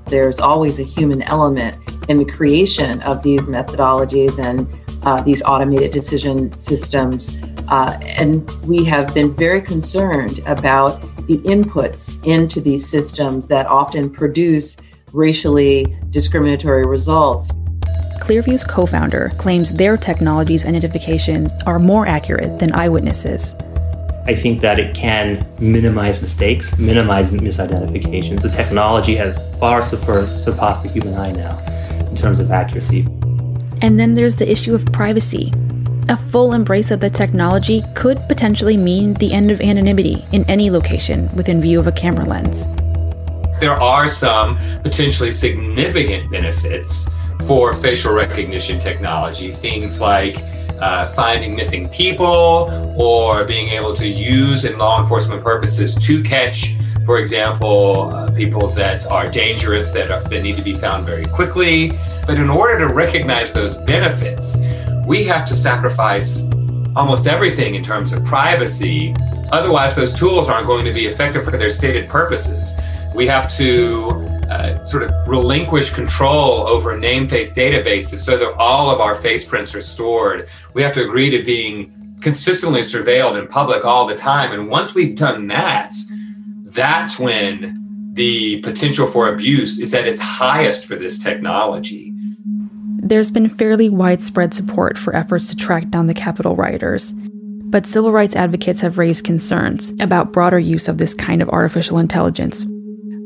There's always a human element in the creation of these methodologies and uh, these automated decision systems. Uh, and we have been very concerned about the inputs into these systems that often produce racially discriminatory results. Clearview's co founder claims their technology's identifications are more accurate than eyewitnesses. I think that it can minimize mistakes, minimize misidentifications. The technology has far surpassed the human eye now in terms of accuracy. And then there's the issue of privacy. A full embrace of the technology could potentially mean the end of anonymity in any location within view of a camera lens. There are some potentially significant benefits for facial recognition technology. Things like uh, finding missing people or being able to use in law enforcement purposes to catch, for example, uh, people that are dangerous that, are, that need to be found very quickly. But in order to recognize those benefits, we have to sacrifice almost everything in terms of privacy. Otherwise, those tools aren't going to be effective for their stated purposes. We have to uh, sort of relinquish control over name face databases so that all of our face prints are stored. We have to agree to being consistently surveilled in public all the time. And once we've done that, that's when the potential for abuse is at its highest for this technology. There's been fairly widespread support for efforts to track down the Capitol rioters, but civil rights advocates have raised concerns about broader use of this kind of artificial intelligence.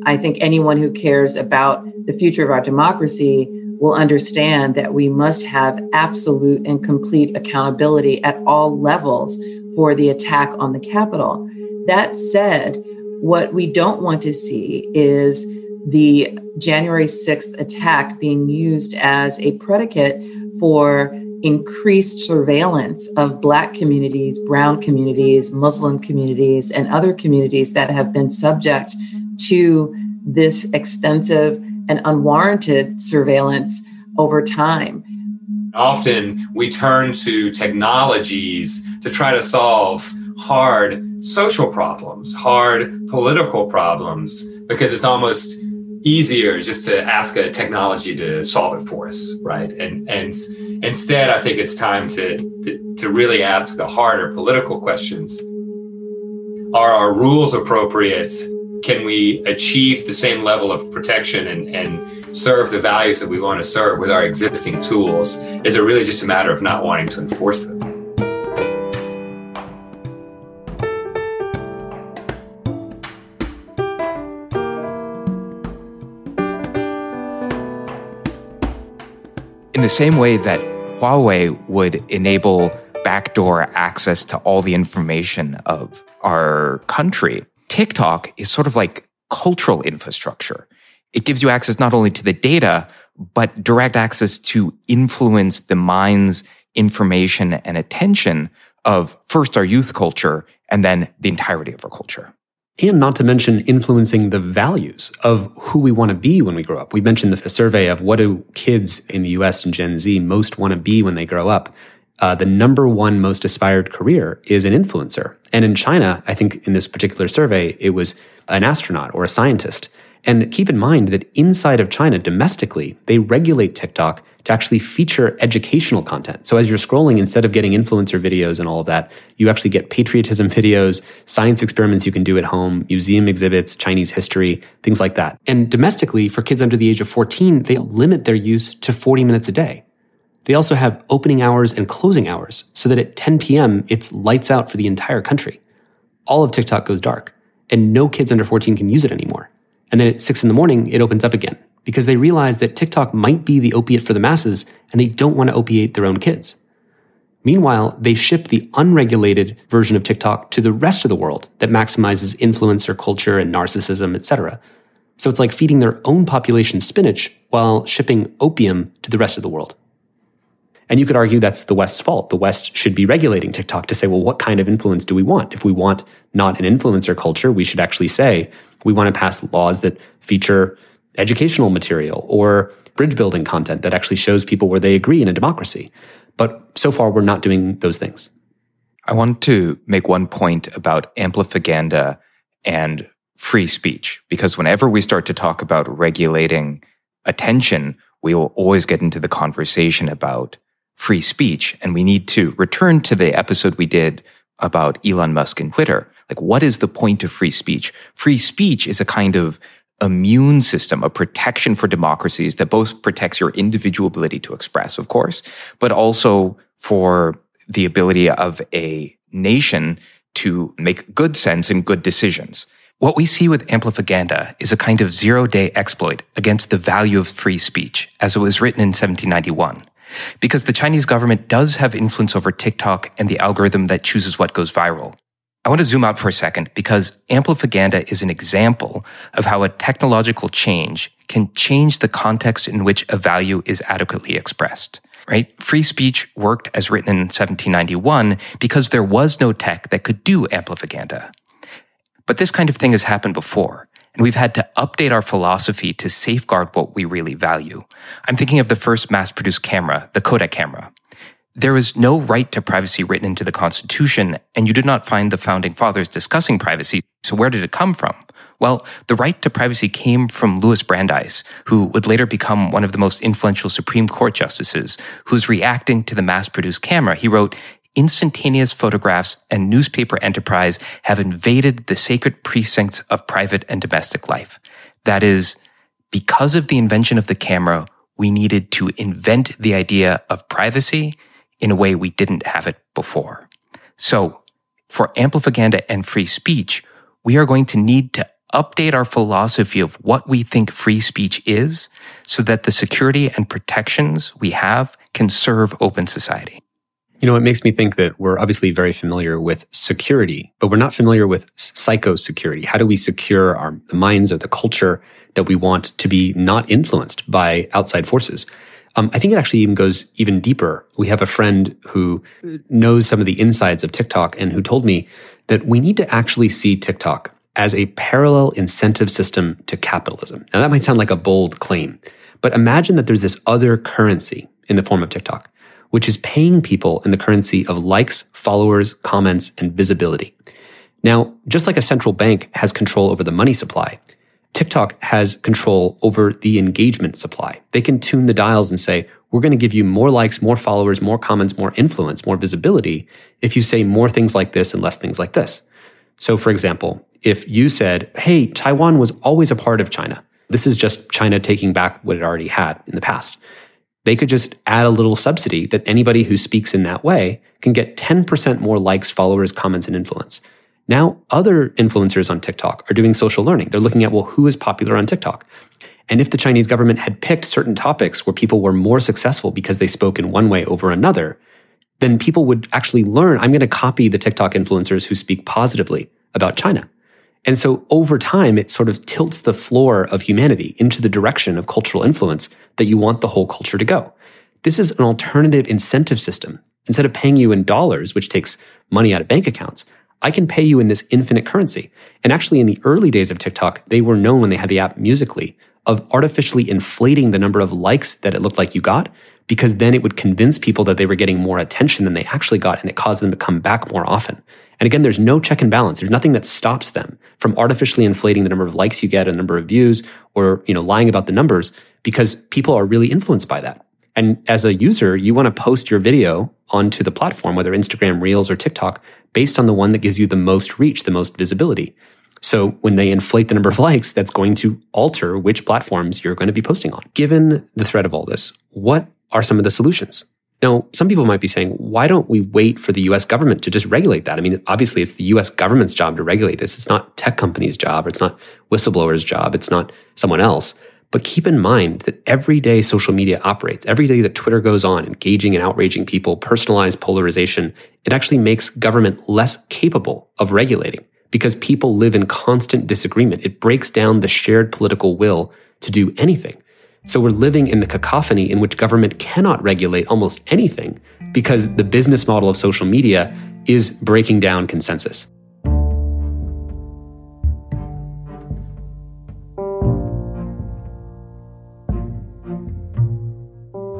I think anyone who cares about the future of our democracy will understand that we must have absolute and complete accountability at all levels for the attack on the Capitol. That said, what we don't want to see is the January 6th attack being used as a predicate for increased surveillance of Black communities, Brown communities, Muslim communities, and other communities that have been subject to this extensive and unwarranted surveillance over time. Often we turn to technologies to try to solve hard social problems, hard political problems, because it's almost easier just to ask a technology to solve it for us, right? And and instead, I think it's time to to, to really ask the harder political questions. Are our rules appropriate? Can we achieve the same level of protection and, and serve the values that we want to serve with our existing tools? Is it really just a matter of not wanting to enforce them? in the same way that Huawei would enable backdoor access to all the information of our country, TikTok is sort of like cultural infrastructure. It gives you access not only to the data, but direct access to influence the minds, information, and attention of first our youth culture and then the entirety of our culture and not to mention influencing the values of who we want to be when we grow up. We mentioned the survey of what do kids in the US and Gen Z most want to be when they grow up. Uh, the number one most aspired career is an influencer. And in China, I think in this particular survey, it was an astronaut or a scientist. And keep in mind that inside of China, domestically, they regulate TikTok to actually feature educational content. So as you're scrolling, instead of getting influencer videos and all of that, you actually get patriotism videos, science experiments you can do at home, museum exhibits, Chinese history, things like that. And domestically, for kids under the age of 14, they limit their use to 40 minutes a day. They also have opening hours and closing hours so that at 10 p.m., it's lights out for the entire country. All of TikTok goes dark, and no kids under 14 can use it anymore. And then at 6 in the morning, it opens up again because they realize that TikTok might be the opiate for the masses and they don't want to opiate their own kids. Meanwhile, they ship the unregulated version of TikTok to the rest of the world that maximizes influencer culture and narcissism, etc. So it's like feeding their own population spinach while shipping opium to the rest of the world. And you could argue that's the West's fault. The West should be regulating TikTok to say, well, what kind of influence do we want? If we want not an influencer culture, we should actually say we want to pass laws that feature educational material or bridge building content that actually shows people where they agree in a democracy. But so far, we're not doing those things. I want to make one point about amplifaganda and free speech, because whenever we start to talk about regulating attention, we will always get into the conversation about free speech. And we need to return to the episode we did about Elon Musk and Twitter. Like, what is the point of free speech? Free speech is a kind of immune system, a protection for democracies that both protects your individual ability to express, of course, but also for the ability of a nation to make good sense and good decisions. What we see with Amplifaganda is a kind of zero day exploit against the value of free speech, as it was written in 1791. Because the Chinese government does have influence over TikTok and the algorithm that chooses what goes viral. I want to zoom out for a second because amplifaganda is an example of how a technological change can change the context in which a value is adequately expressed. Right? Free speech worked as written in 1791 because there was no tech that could do amplifaganda. But this kind of thing has happened before, and we've had to update our philosophy to safeguard what we really value. I'm thinking of the first mass produced camera, the Kodak camera. There is no right to privacy written into the Constitution, and you did not find the founding fathers discussing privacy. So where did it come from? Well, the right to privacy came from Louis Brandeis, who would later become one of the most influential Supreme Court justices, who's reacting to the mass produced camera. He wrote, instantaneous photographs and newspaper enterprise have invaded the sacred precincts of private and domestic life. That is, because of the invention of the camera, we needed to invent the idea of privacy in a way we didn't have it before. So, for amplifaganda and free speech, we are going to need to update our philosophy of what we think free speech is so that the security and protections we have can serve open society. You know, it makes me think that we're obviously very familiar with security, but we're not familiar with psychosecurity. How do we secure our the minds or the culture that we want to be not influenced by outside forces? Um, I think it actually even goes even deeper. We have a friend who knows some of the insides of TikTok and who told me that we need to actually see TikTok as a parallel incentive system to capitalism. Now, that might sound like a bold claim, but imagine that there's this other currency in the form of TikTok which is paying people in the currency of likes, followers, comments, and visibility. Now, just like a central bank has control over the money supply, TikTok has control over the engagement supply. They can tune the dials and say, we're going to give you more likes, more followers, more comments, more influence, more visibility if you say more things like this and less things like this. So, for example, if you said, hey, Taiwan was always a part of China, this is just China taking back what it already had in the past they could just add a little subsidy that anybody who speaks in that way can get 10% more likes, followers, comments, and influence. Now, other influencers on TikTok are doing social learning. They're looking at, well, who is popular on TikTok? And if the Chinese government had picked certain topics where people were more successful because they spoke in one way over another, then people would actually learn I'm going to copy the TikTok influencers who speak positively about China. And so over time, it sort of tilts the floor of humanity into the direction of cultural influence that you want the whole culture to go. This is an alternative incentive system. Instead of paying you in dollars, which takes money out of bank accounts, I can pay you in this infinite currency. And actually, in the early days of TikTok, they were known when they had the app Musical.ly of artificially inflating the number of likes that it looked like you got, because then it would convince people that they were getting more attention than they actually got, and it caused them to come back more often. And again, there's no check and balance. There's nothing that stops them from artificially inflating the number of likes you get, a number of views, or you know, lying about the numbers because people are really influenced by that. And as a user, you want to post your video onto the platform, whether Instagram, Reels, or TikTok, based on the one that gives you the most reach, the most visibility. So when they inflate the number of likes, that's going to alter which platforms you're going to be posting on. Given the threat of all this, what are some of the solutions? Now, some people might be saying, why don't we wait for the US government to just regulate that? I mean, obviously, it's the US government's job to regulate this. It's not tech companies' job, it's not whistleblowers' job, it's not someone else. But keep in mind that every day social media operates, every day that Twitter goes on, engaging and outraging people, personalized polarization, it actually makes government less capable of regulating because people live in constant disagreement. It breaks down the shared political will to do anything. So we're living in the cacophony in which government cannot regulate almost anything because the business model of social media is breaking down consensus.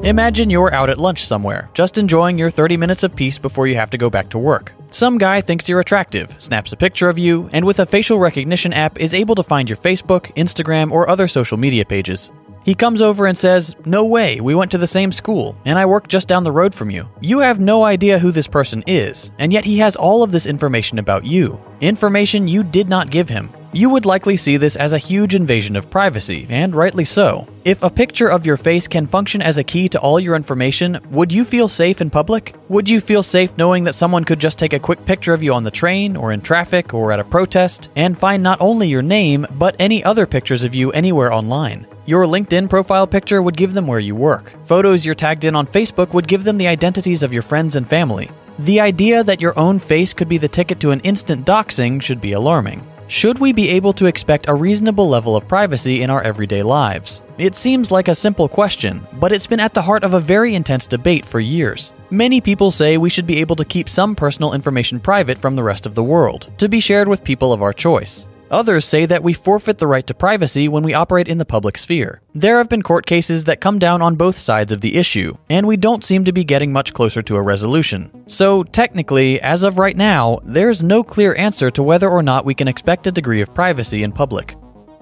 Imagine you're out at lunch somewhere, just enjoying your 30 minutes of peace before you have to go back to work. Some guy thinks you're attractive, snaps a picture of you, and with a facial recognition app is able to find your Facebook, Instagram, or other social media pages. He comes over and says, No way, we went to the same school, and I work just down the road from you. You have no idea who this person is, and yet he has all of this information about you. Information you did not give him. You would likely see this as a huge invasion of privacy, and rightly so. If a picture of your face can function as a key to all your information, would you feel safe in public? Would you feel safe knowing that someone could just take a quick picture of you on the train, or in traffic, or at a protest, and find not only your name, but any other pictures of you anywhere online? Your LinkedIn profile picture would give them where you work. Photos you're tagged in on Facebook would give them the identities of your friends and family. The idea that your own face could be the ticket to an instant doxing should be alarming. Should we be able to expect a reasonable level of privacy in our everyday lives? It seems like a simple question, but it's been at the heart of a very intense debate for years. Many people say we should be able to keep some personal information private from the rest of the world, to be shared with people of our choice. Others say that we forfeit the right to privacy when we operate in the public sphere. There have been court cases that come down on both sides of the issue, and we don't seem to be getting much closer to a resolution. So, technically, as of right now, there's no clear answer to whether or not we can expect a degree of privacy in public.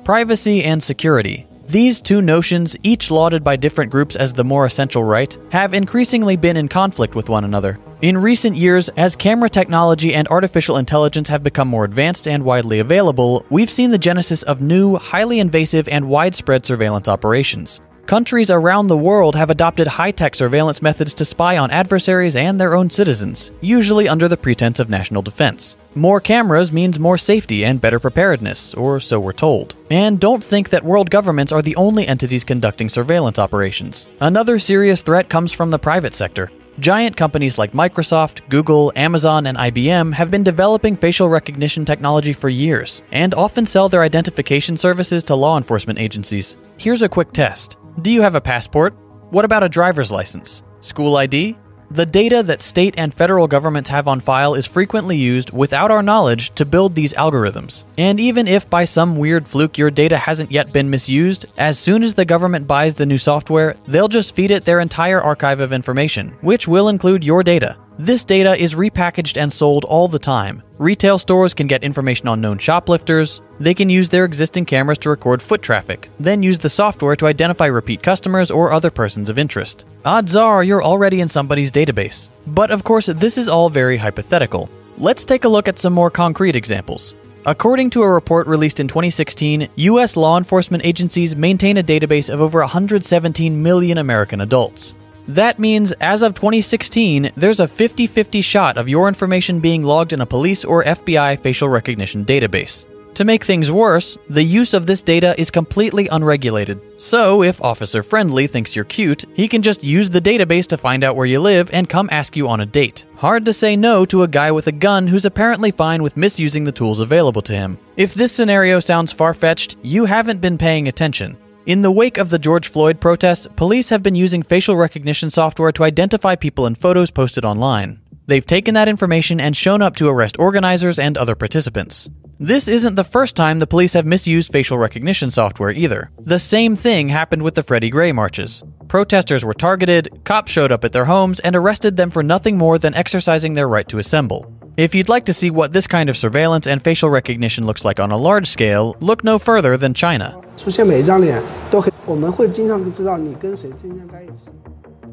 Privacy and security. These two notions, each lauded by different groups as the more essential right, have increasingly been in conflict with one another. In recent years, as camera technology and artificial intelligence have become more advanced and widely available, we've seen the genesis of new, highly invasive, and widespread surveillance operations. Countries around the world have adopted high tech surveillance methods to spy on adversaries and their own citizens, usually under the pretense of national defense. More cameras means more safety and better preparedness, or so we're told. And don't think that world governments are the only entities conducting surveillance operations. Another serious threat comes from the private sector. Giant companies like Microsoft, Google, Amazon, and IBM have been developing facial recognition technology for years and often sell their identification services to law enforcement agencies. Here's a quick test Do you have a passport? What about a driver's license? School ID? The data that state and federal governments have on file is frequently used without our knowledge to build these algorithms. And even if by some weird fluke your data hasn't yet been misused, as soon as the government buys the new software, they'll just feed it their entire archive of information, which will include your data. This data is repackaged and sold all the time. Retail stores can get information on known shoplifters. They can use their existing cameras to record foot traffic, then use the software to identify repeat customers or other persons of interest. Odds are you're already in somebody's database. But of course, this is all very hypothetical. Let's take a look at some more concrete examples. According to a report released in 2016, U.S. law enforcement agencies maintain a database of over 117 million American adults. That means, as of 2016, there's a 50 50 shot of your information being logged in a police or FBI facial recognition database. To make things worse, the use of this data is completely unregulated. So, if Officer Friendly thinks you're cute, he can just use the database to find out where you live and come ask you on a date. Hard to say no to a guy with a gun who's apparently fine with misusing the tools available to him. If this scenario sounds far fetched, you haven't been paying attention. In the wake of the George Floyd protests, police have been using facial recognition software to identify people in photos posted online. They've taken that information and shown up to arrest organizers and other participants. This isn't the first time the police have misused facial recognition software either. The same thing happened with the Freddie Gray marches. Protesters were targeted, cops showed up at their homes, and arrested them for nothing more than exercising their right to assemble. If you'd like to see what this kind of surveillance and facial recognition looks like on a large scale, look no further than China. 出现每一张脸都可以，我们会经常知道你跟谁经常在一起。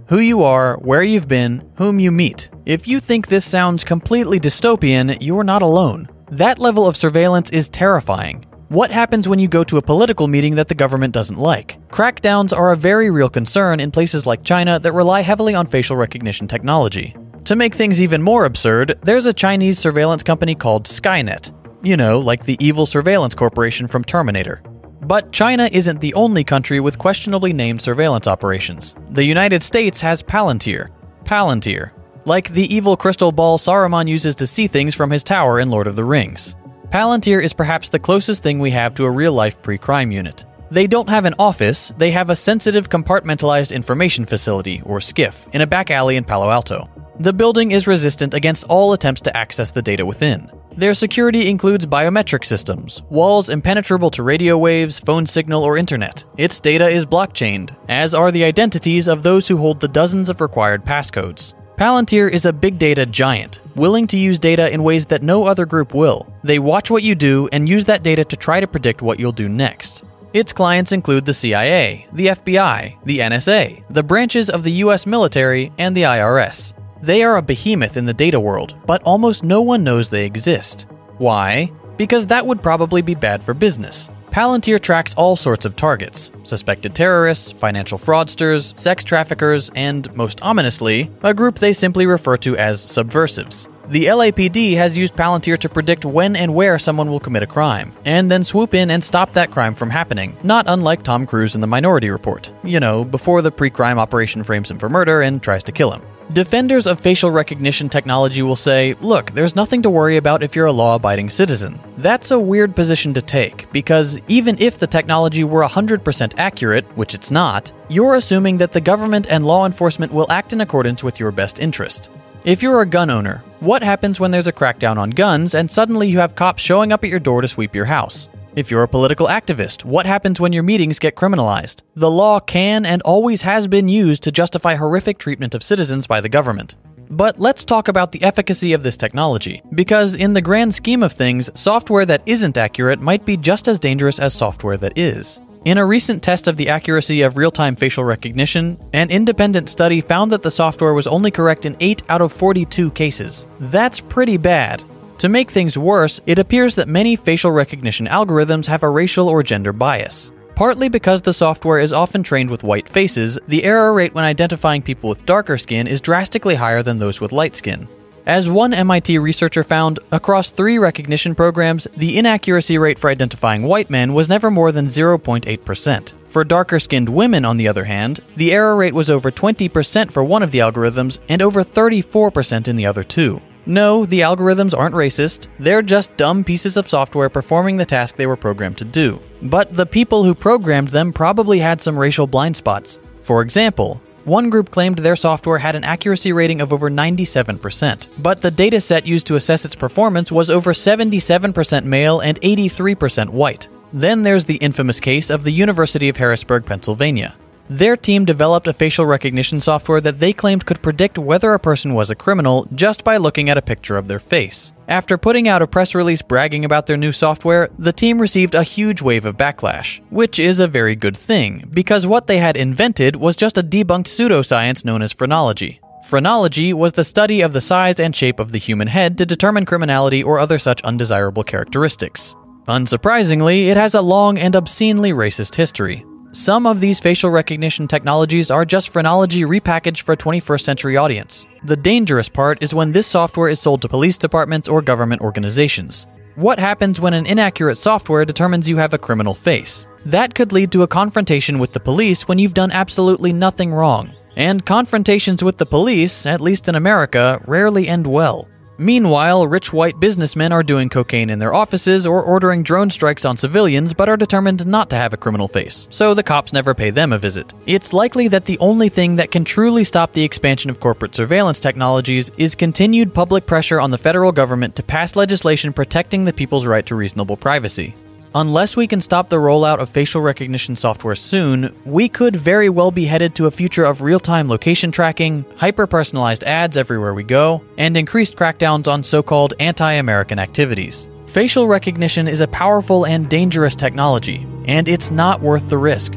Who you are, where you've been, whom you meet. If you think this sounds completely dystopian, you're not alone. That level of surveillance is terrifying. What happens when you go to a political meeting that the government doesn't like? Crackdowns are a very real concern in places like China that rely heavily on facial recognition technology. To make things even more absurd, there's a Chinese surveillance company called Skynet. You know, like the evil surveillance corporation from Terminator. But China isn't the only country with questionably named surveillance operations. The United States has Palantir. Palantir. Like the evil crystal ball Saruman uses to see things from his tower in Lord of the Rings. Palantir is perhaps the closest thing we have to a real life pre crime unit. They don't have an office, they have a sensitive compartmentalized information facility, or SCIF, in a back alley in Palo Alto. The building is resistant against all attempts to access the data within. Their security includes biometric systems, walls impenetrable to radio waves, phone signal, or internet. Its data is blockchained, as are the identities of those who hold the dozens of required passcodes. Palantir is a big data giant, willing to use data in ways that no other group will. They watch what you do and use that data to try to predict what you'll do next. Its clients include the CIA, the FBI, the NSA, the branches of the US military, and the IRS. They are a behemoth in the data world, but almost no one knows they exist. Why? Because that would probably be bad for business. Palantir tracks all sorts of targets suspected terrorists, financial fraudsters, sex traffickers, and, most ominously, a group they simply refer to as subversives. The LAPD has used Palantir to predict when and where someone will commit a crime, and then swoop in and stop that crime from happening, not unlike Tom Cruise in the Minority Report. You know, before the pre crime operation frames him for murder and tries to kill him. Defenders of facial recognition technology will say, look, there's nothing to worry about if you're a law abiding citizen. That's a weird position to take, because even if the technology were 100% accurate, which it's not, you're assuming that the government and law enforcement will act in accordance with your best interest. If you're a gun owner, what happens when there's a crackdown on guns and suddenly you have cops showing up at your door to sweep your house? If you're a political activist, what happens when your meetings get criminalized? The law can and always has been used to justify horrific treatment of citizens by the government. But let's talk about the efficacy of this technology, because in the grand scheme of things, software that isn't accurate might be just as dangerous as software that is. In a recent test of the accuracy of real time facial recognition, an independent study found that the software was only correct in 8 out of 42 cases. That's pretty bad. To make things worse, it appears that many facial recognition algorithms have a racial or gender bias. Partly because the software is often trained with white faces, the error rate when identifying people with darker skin is drastically higher than those with light skin. As one MIT researcher found, across three recognition programs, the inaccuracy rate for identifying white men was never more than 0.8%. For darker skinned women, on the other hand, the error rate was over 20% for one of the algorithms and over 34% in the other two. No, the algorithms aren't racist, they're just dumb pieces of software performing the task they were programmed to do. But the people who programmed them probably had some racial blind spots. For example, one group claimed their software had an accuracy rating of over 97%, but the dataset used to assess its performance was over 77% male and 83% white. Then there's the infamous case of the University of Harrisburg, Pennsylvania. Their team developed a facial recognition software that they claimed could predict whether a person was a criminal just by looking at a picture of their face. After putting out a press release bragging about their new software, the team received a huge wave of backlash, which is a very good thing, because what they had invented was just a debunked pseudoscience known as phrenology. Phrenology was the study of the size and shape of the human head to determine criminality or other such undesirable characteristics. Unsurprisingly, it has a long and obscenely racist history. Some of these facial recognition technologies are just phrenology repackaged for a 21st century audience. The dangerous part is when this software is sold to police departments or government organizations. What happens when an inaccurate software determines you have a criminal face? That could lead to a confrontation with the police when you've done absolutely nothing wrong. And confrontations with the police, at least in America, rarely end well. Meanwhile, rich white businessmen are doing cocaine in their offices or ordering drone strikes on civilians but are determined not to have a criminal face, so the cops never pay them a visit. It's likely that the only thing that can truly stop the expansion of corporate surveillance technologies is continued public pressure on the federal government to pass legislation protecting the people's right to reasonable privacy. Unless we can stop the rollout of facial recognition software soon, we could very well be headed to a future of real time location tracking, hyper personalized ads everywhere we go, and increased crackdowns on so called anti American activities. Facial recognition is a powerful and dangerous technology, and it's not worth the risk.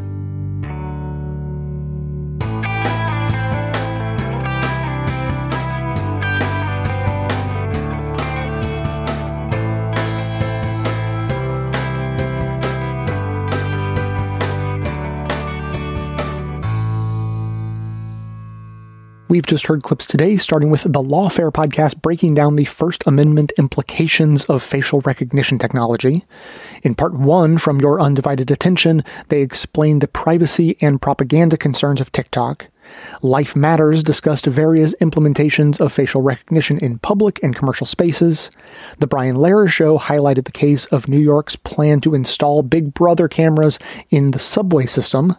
We've just heard clips today, starting with the Lawfare podcast breaking down the First Amendment implications of facial recognition technology. In part one, from Your Undivided Attention, they explained the privacy and propaganda concerns of TikTok. Life Matters discussed various implementations of facial recognition in public and commercial spaces. The Brian Lehrer Show highlighted the case of New York's plan to install Big Brother cameras in the subway system.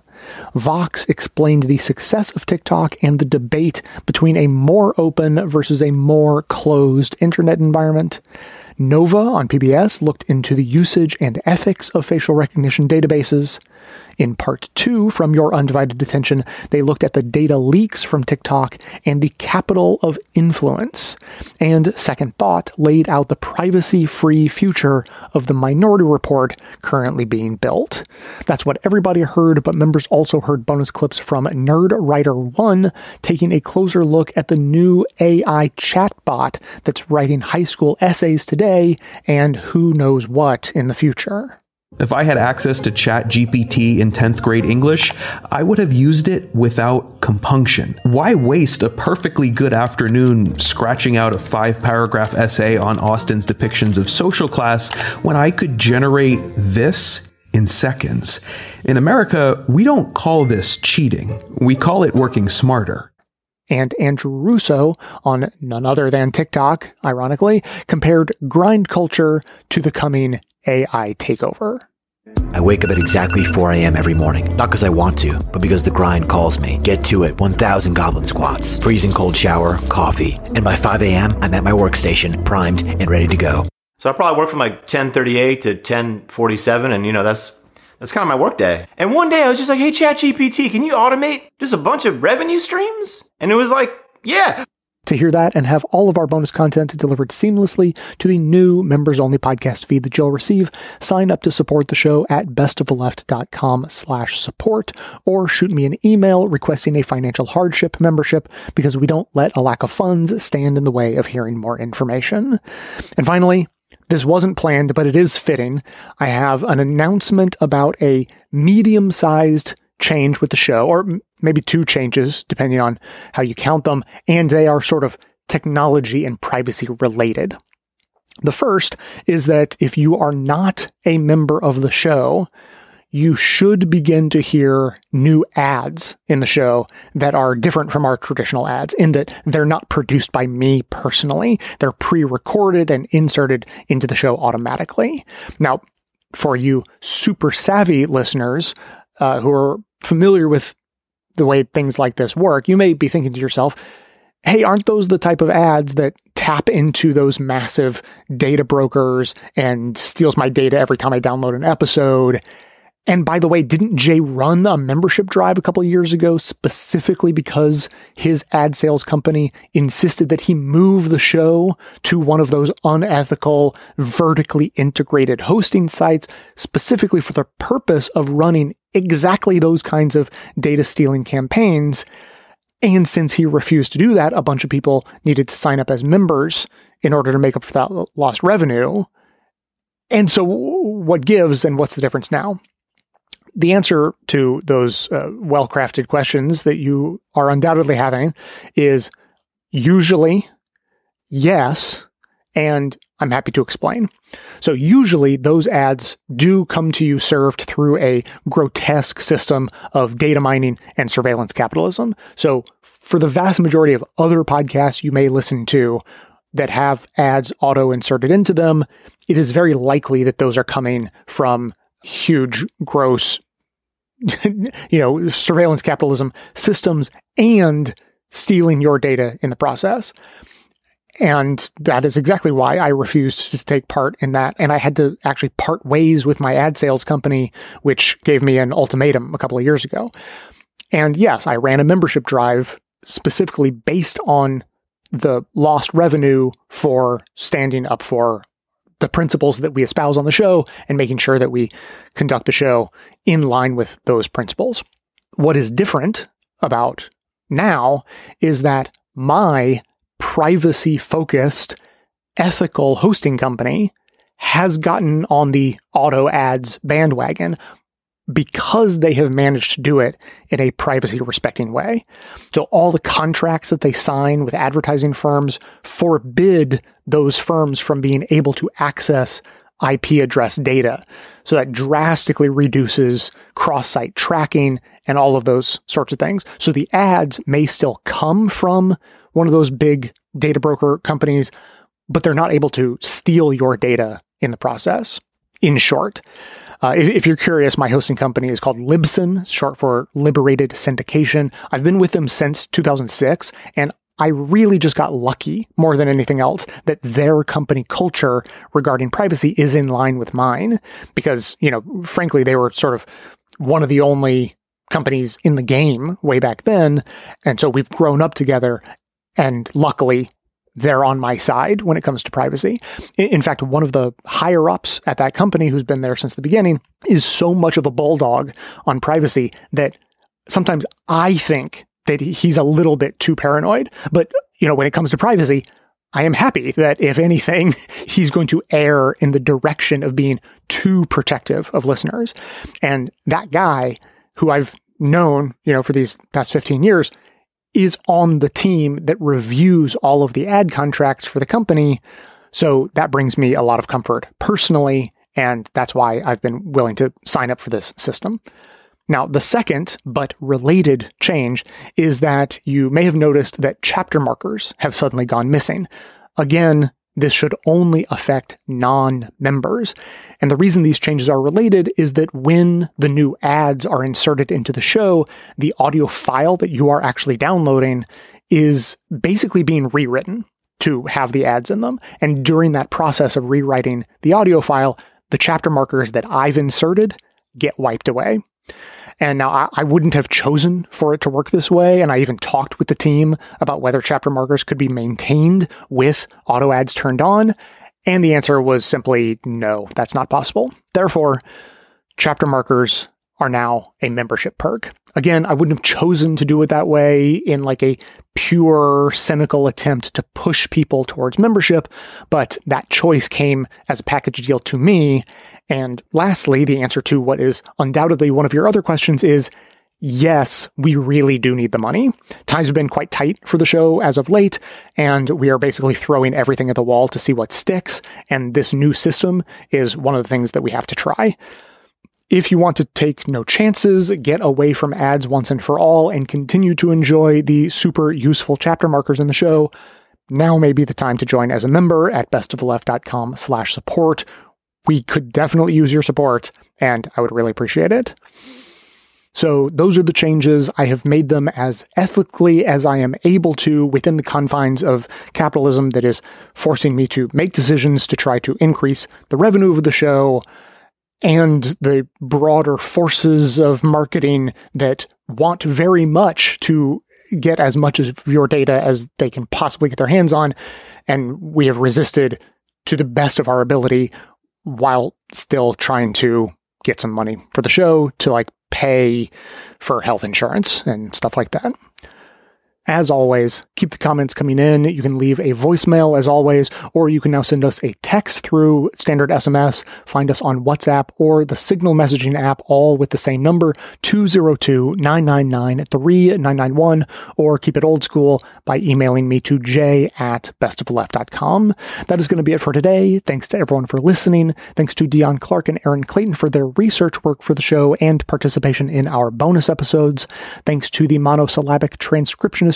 Vox explained the success of TikTok and the debate between a more open versus a more closed internet environment. Nova on PBS looked into the usage and ethics of facial recognition databases. In part two, from Your Undivided Attention, they looked at the data leaks from TikTok and the capital of influence. And Second Thought laid out the privacy free future of the Minority Report currently being built. That's what everybody heard, but members also heard bonus clips from Nerdwriter1 taking a closer look at the new AI chatbot that's writing high school essays today and who knows what in the future. If I had access to ChatGPT in 10th grade English, I would have used it without compunction. Why waste a perfectly good afternoon scratching out a five paragraph essay on Austen's depictions of social class when I could generate this in seconds? In America, we don't call this cheating, we call it working smarter and Andrew Rousso on none other than TikTok, ironically, compared grind culture to the coming AI takeover. I wake up at exactly 4 a.m. every morning, not because I want to, but because the grind calls me. Get to it 1,000 goblin squats, freezing cold shower, coffee, and by 5 a.m., I'm at my workstation, primed and ready to go. So I probably work from like 10:38 to 10:47, and you know that's that's kind of my work day. And one day I was just like, "Hey, ChatGPT, can you automate just a bunch of revenue streams?" And it was like, "Yeah." to hear that and have all of our bonus content delivered seamlessly to the new members only podcast feed that you'll receive, sign up to support the show at bestoftheleft.com slash support or shoot me an email requesting a financial hardship membership because we don't let a lack of funds stand in the way of hearing more information. And finally, this wasn't planned, but it is fitting. I have an announcement about a medium sized change with the show, or maybe two changes, depending on how you count them, and they are sort of technology and privacy related. The first is that if you are not a member of the show, you should begin to hear new ads in the show that are different from our traditional ads in that they're not produced by me personally. They're pre recorded and inserted into the show automatically. Now, for you super savvy listeners uh, who are familiar with the way things like this work, you may be thinking to yourself, hey, aren't those the type of ads that tap into those massive data brokers and steals my data every time I download an episode? And by the way, didn't Jay run a membership drive a couple years ago specifically because his ad sales company insisted that he move the show to one of those unethical, vertically integrated hosting sites specifically for the purpose of running exactly those kinds of data stealing campaigns? And since he refused to do that, a bunch of people needed to sign up as members in order to make up for that lost revenue. And so, what gives and what's the difference now? The answer to those uh, well crafted questions that you are undoubtedly having is usually yes. And I'm happy to explain. So, usually those ads do come to you served through a grotesque system of data mining and surveillance capitalism. So, for the vast majority of other podcasts you may listen to that have ads auto inserted into them, it is very likely that those are coming from huge, gross, you know, surveillance capitalism systems and stealing your data in the process. And that is exactly why I refused to take part in that. And I had to actually part ways with my ad sales company, which gave me an ultimatum a couple of years ago. And yes, I ran a membership drive specifically based on the lost revenue for standing up for the principles that we espouse on the show and making sure that we conduct the show in line with those principles. What is different about now is that my privacy focused ethical hosting company has gotten on the auto ads bandwagon because they have managed to do it in a privacy respecting way. So all the contracts that they sign with advertising firms forbid those firms from being able to access IP address data. So that drastically reduces cross site tracking and all of those sorts of things. So the ads may still come from one of those big data broker companies, but they're not able to steal your data in the process. In short, uh, if, if, you're curious, my hosting company is called Libsyn, short for Liberated Syndication. I've been with them since 2006, and I really just got lucky more than anything else that their company culture regarding privacy is in line with mine because, you know, frankly, they were sort of one of the only companies in the game way back then. And so we've grown up together. And luckily, they're on my side when it comes to privacy. In fact, one of the higher ups at that company who's been there since the beginning is so much of a bulldog on privacy that sometimes I think that he's a little bit too paranoid. But, you know, when it comes to privacy, I am happy that if anything, he's going to err in the direction of being too protective of listeners. And that guy who I've known, you know, for these past 15 years is on the team that reviews all of the ad contracts for the company. So that brings me a lot of comfort personally. And that's why I've been willing to sign up for this system. Now, the second but related change is that you may have noticed that chapter markers have suddenly gone missing. Again, this should only affect non members. And the reason these changes are related is that when the new ads are inserted into the show, the audio file that you are actually downloading is basically being rewritten to have the ads in them. And during that process of rewriting the audio file, the chapter markers that I've inserted get wiped away. And now I, I, wouldn't have chosen for it to work this way. And I even talked with the team about whether chapter markers could be maintained with auto ads turned on. And the answer was simply no, that's not possible. Therefore, chapter markers are now a membership perk. Again, I wouldn't have chosen to do it that way in like a pure cynical attempt to push people towards membership, but that choice came as a package deal to me. And lastly, the answer to what is undoubtedly one of your other questions is yes, we really do need the money. Times have been quite tight for the show as of late, and we are basically throwing everything at the wall to see what sticks. And this new system is one of the things that we have to try. If you want to take no chances, get away from ads once and for all, and continue to enjoy the super useful chapter markers in the show, now may be the time to join as a member at bestoftheleft.com slash support. We could definitely use your support, and I would really appreciate it. So those are the changes. I have made them as ethically as I am able to within the confines of capitalism that is forcing me to make decisions to try to increase the revenue of the show and the broader forces of marketing that want very much to get as much of your data as they can possibly get their hands on. And we have resisted to the best of our ability while still trying to get some money for the show to like pay for health insurance and stuff like that. As always, keep the comments coming in. You can leave a voicemail as always, or you can now send us a text through standard SMS. Find us on WhatsApp or the Signal messaging app, all with the same number 202 999 3991, or keep it old school by emailing me to j at bestoftheleft.com. That is going to be it for today. Thanks to everyone for listening. Thanks to Deon Clark and Erin Clayton for their research work for the show and participation in our bonus episodes. Thanks to the monosyllabic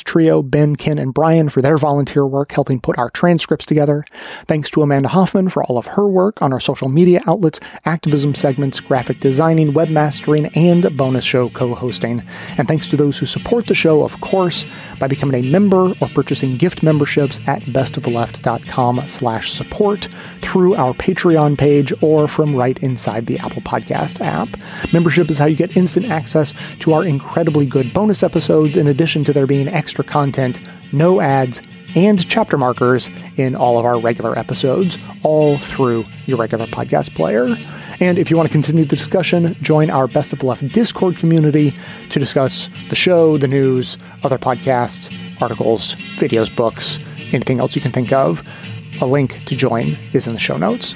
trio, Ben, Ken, and Brian, for their volunteer work helping put our transcripts together. Thanks to Amanda Hoffman for all of her work on our social media outlets, activism segments, graphic designing, webmastering, and bonus show co hosting. And thanks to those who support the show, of course, by becoming a member or purchasing gift memberships at bestoftheleft.com slash support through our Patreon page or from right inside the Apple Podcast app. Membership is how you get instant access to our incredibly good bonus episodes in addition to there being content, no ads, and chapter markers in all of our regular episodes, all through your regular podcast player. And if you want to continue the discussion, join our Best of Left Discord community to discuss the show, the news, other podcasts, articles, videos, books, anything else you can think of. A link to join is in the show notes.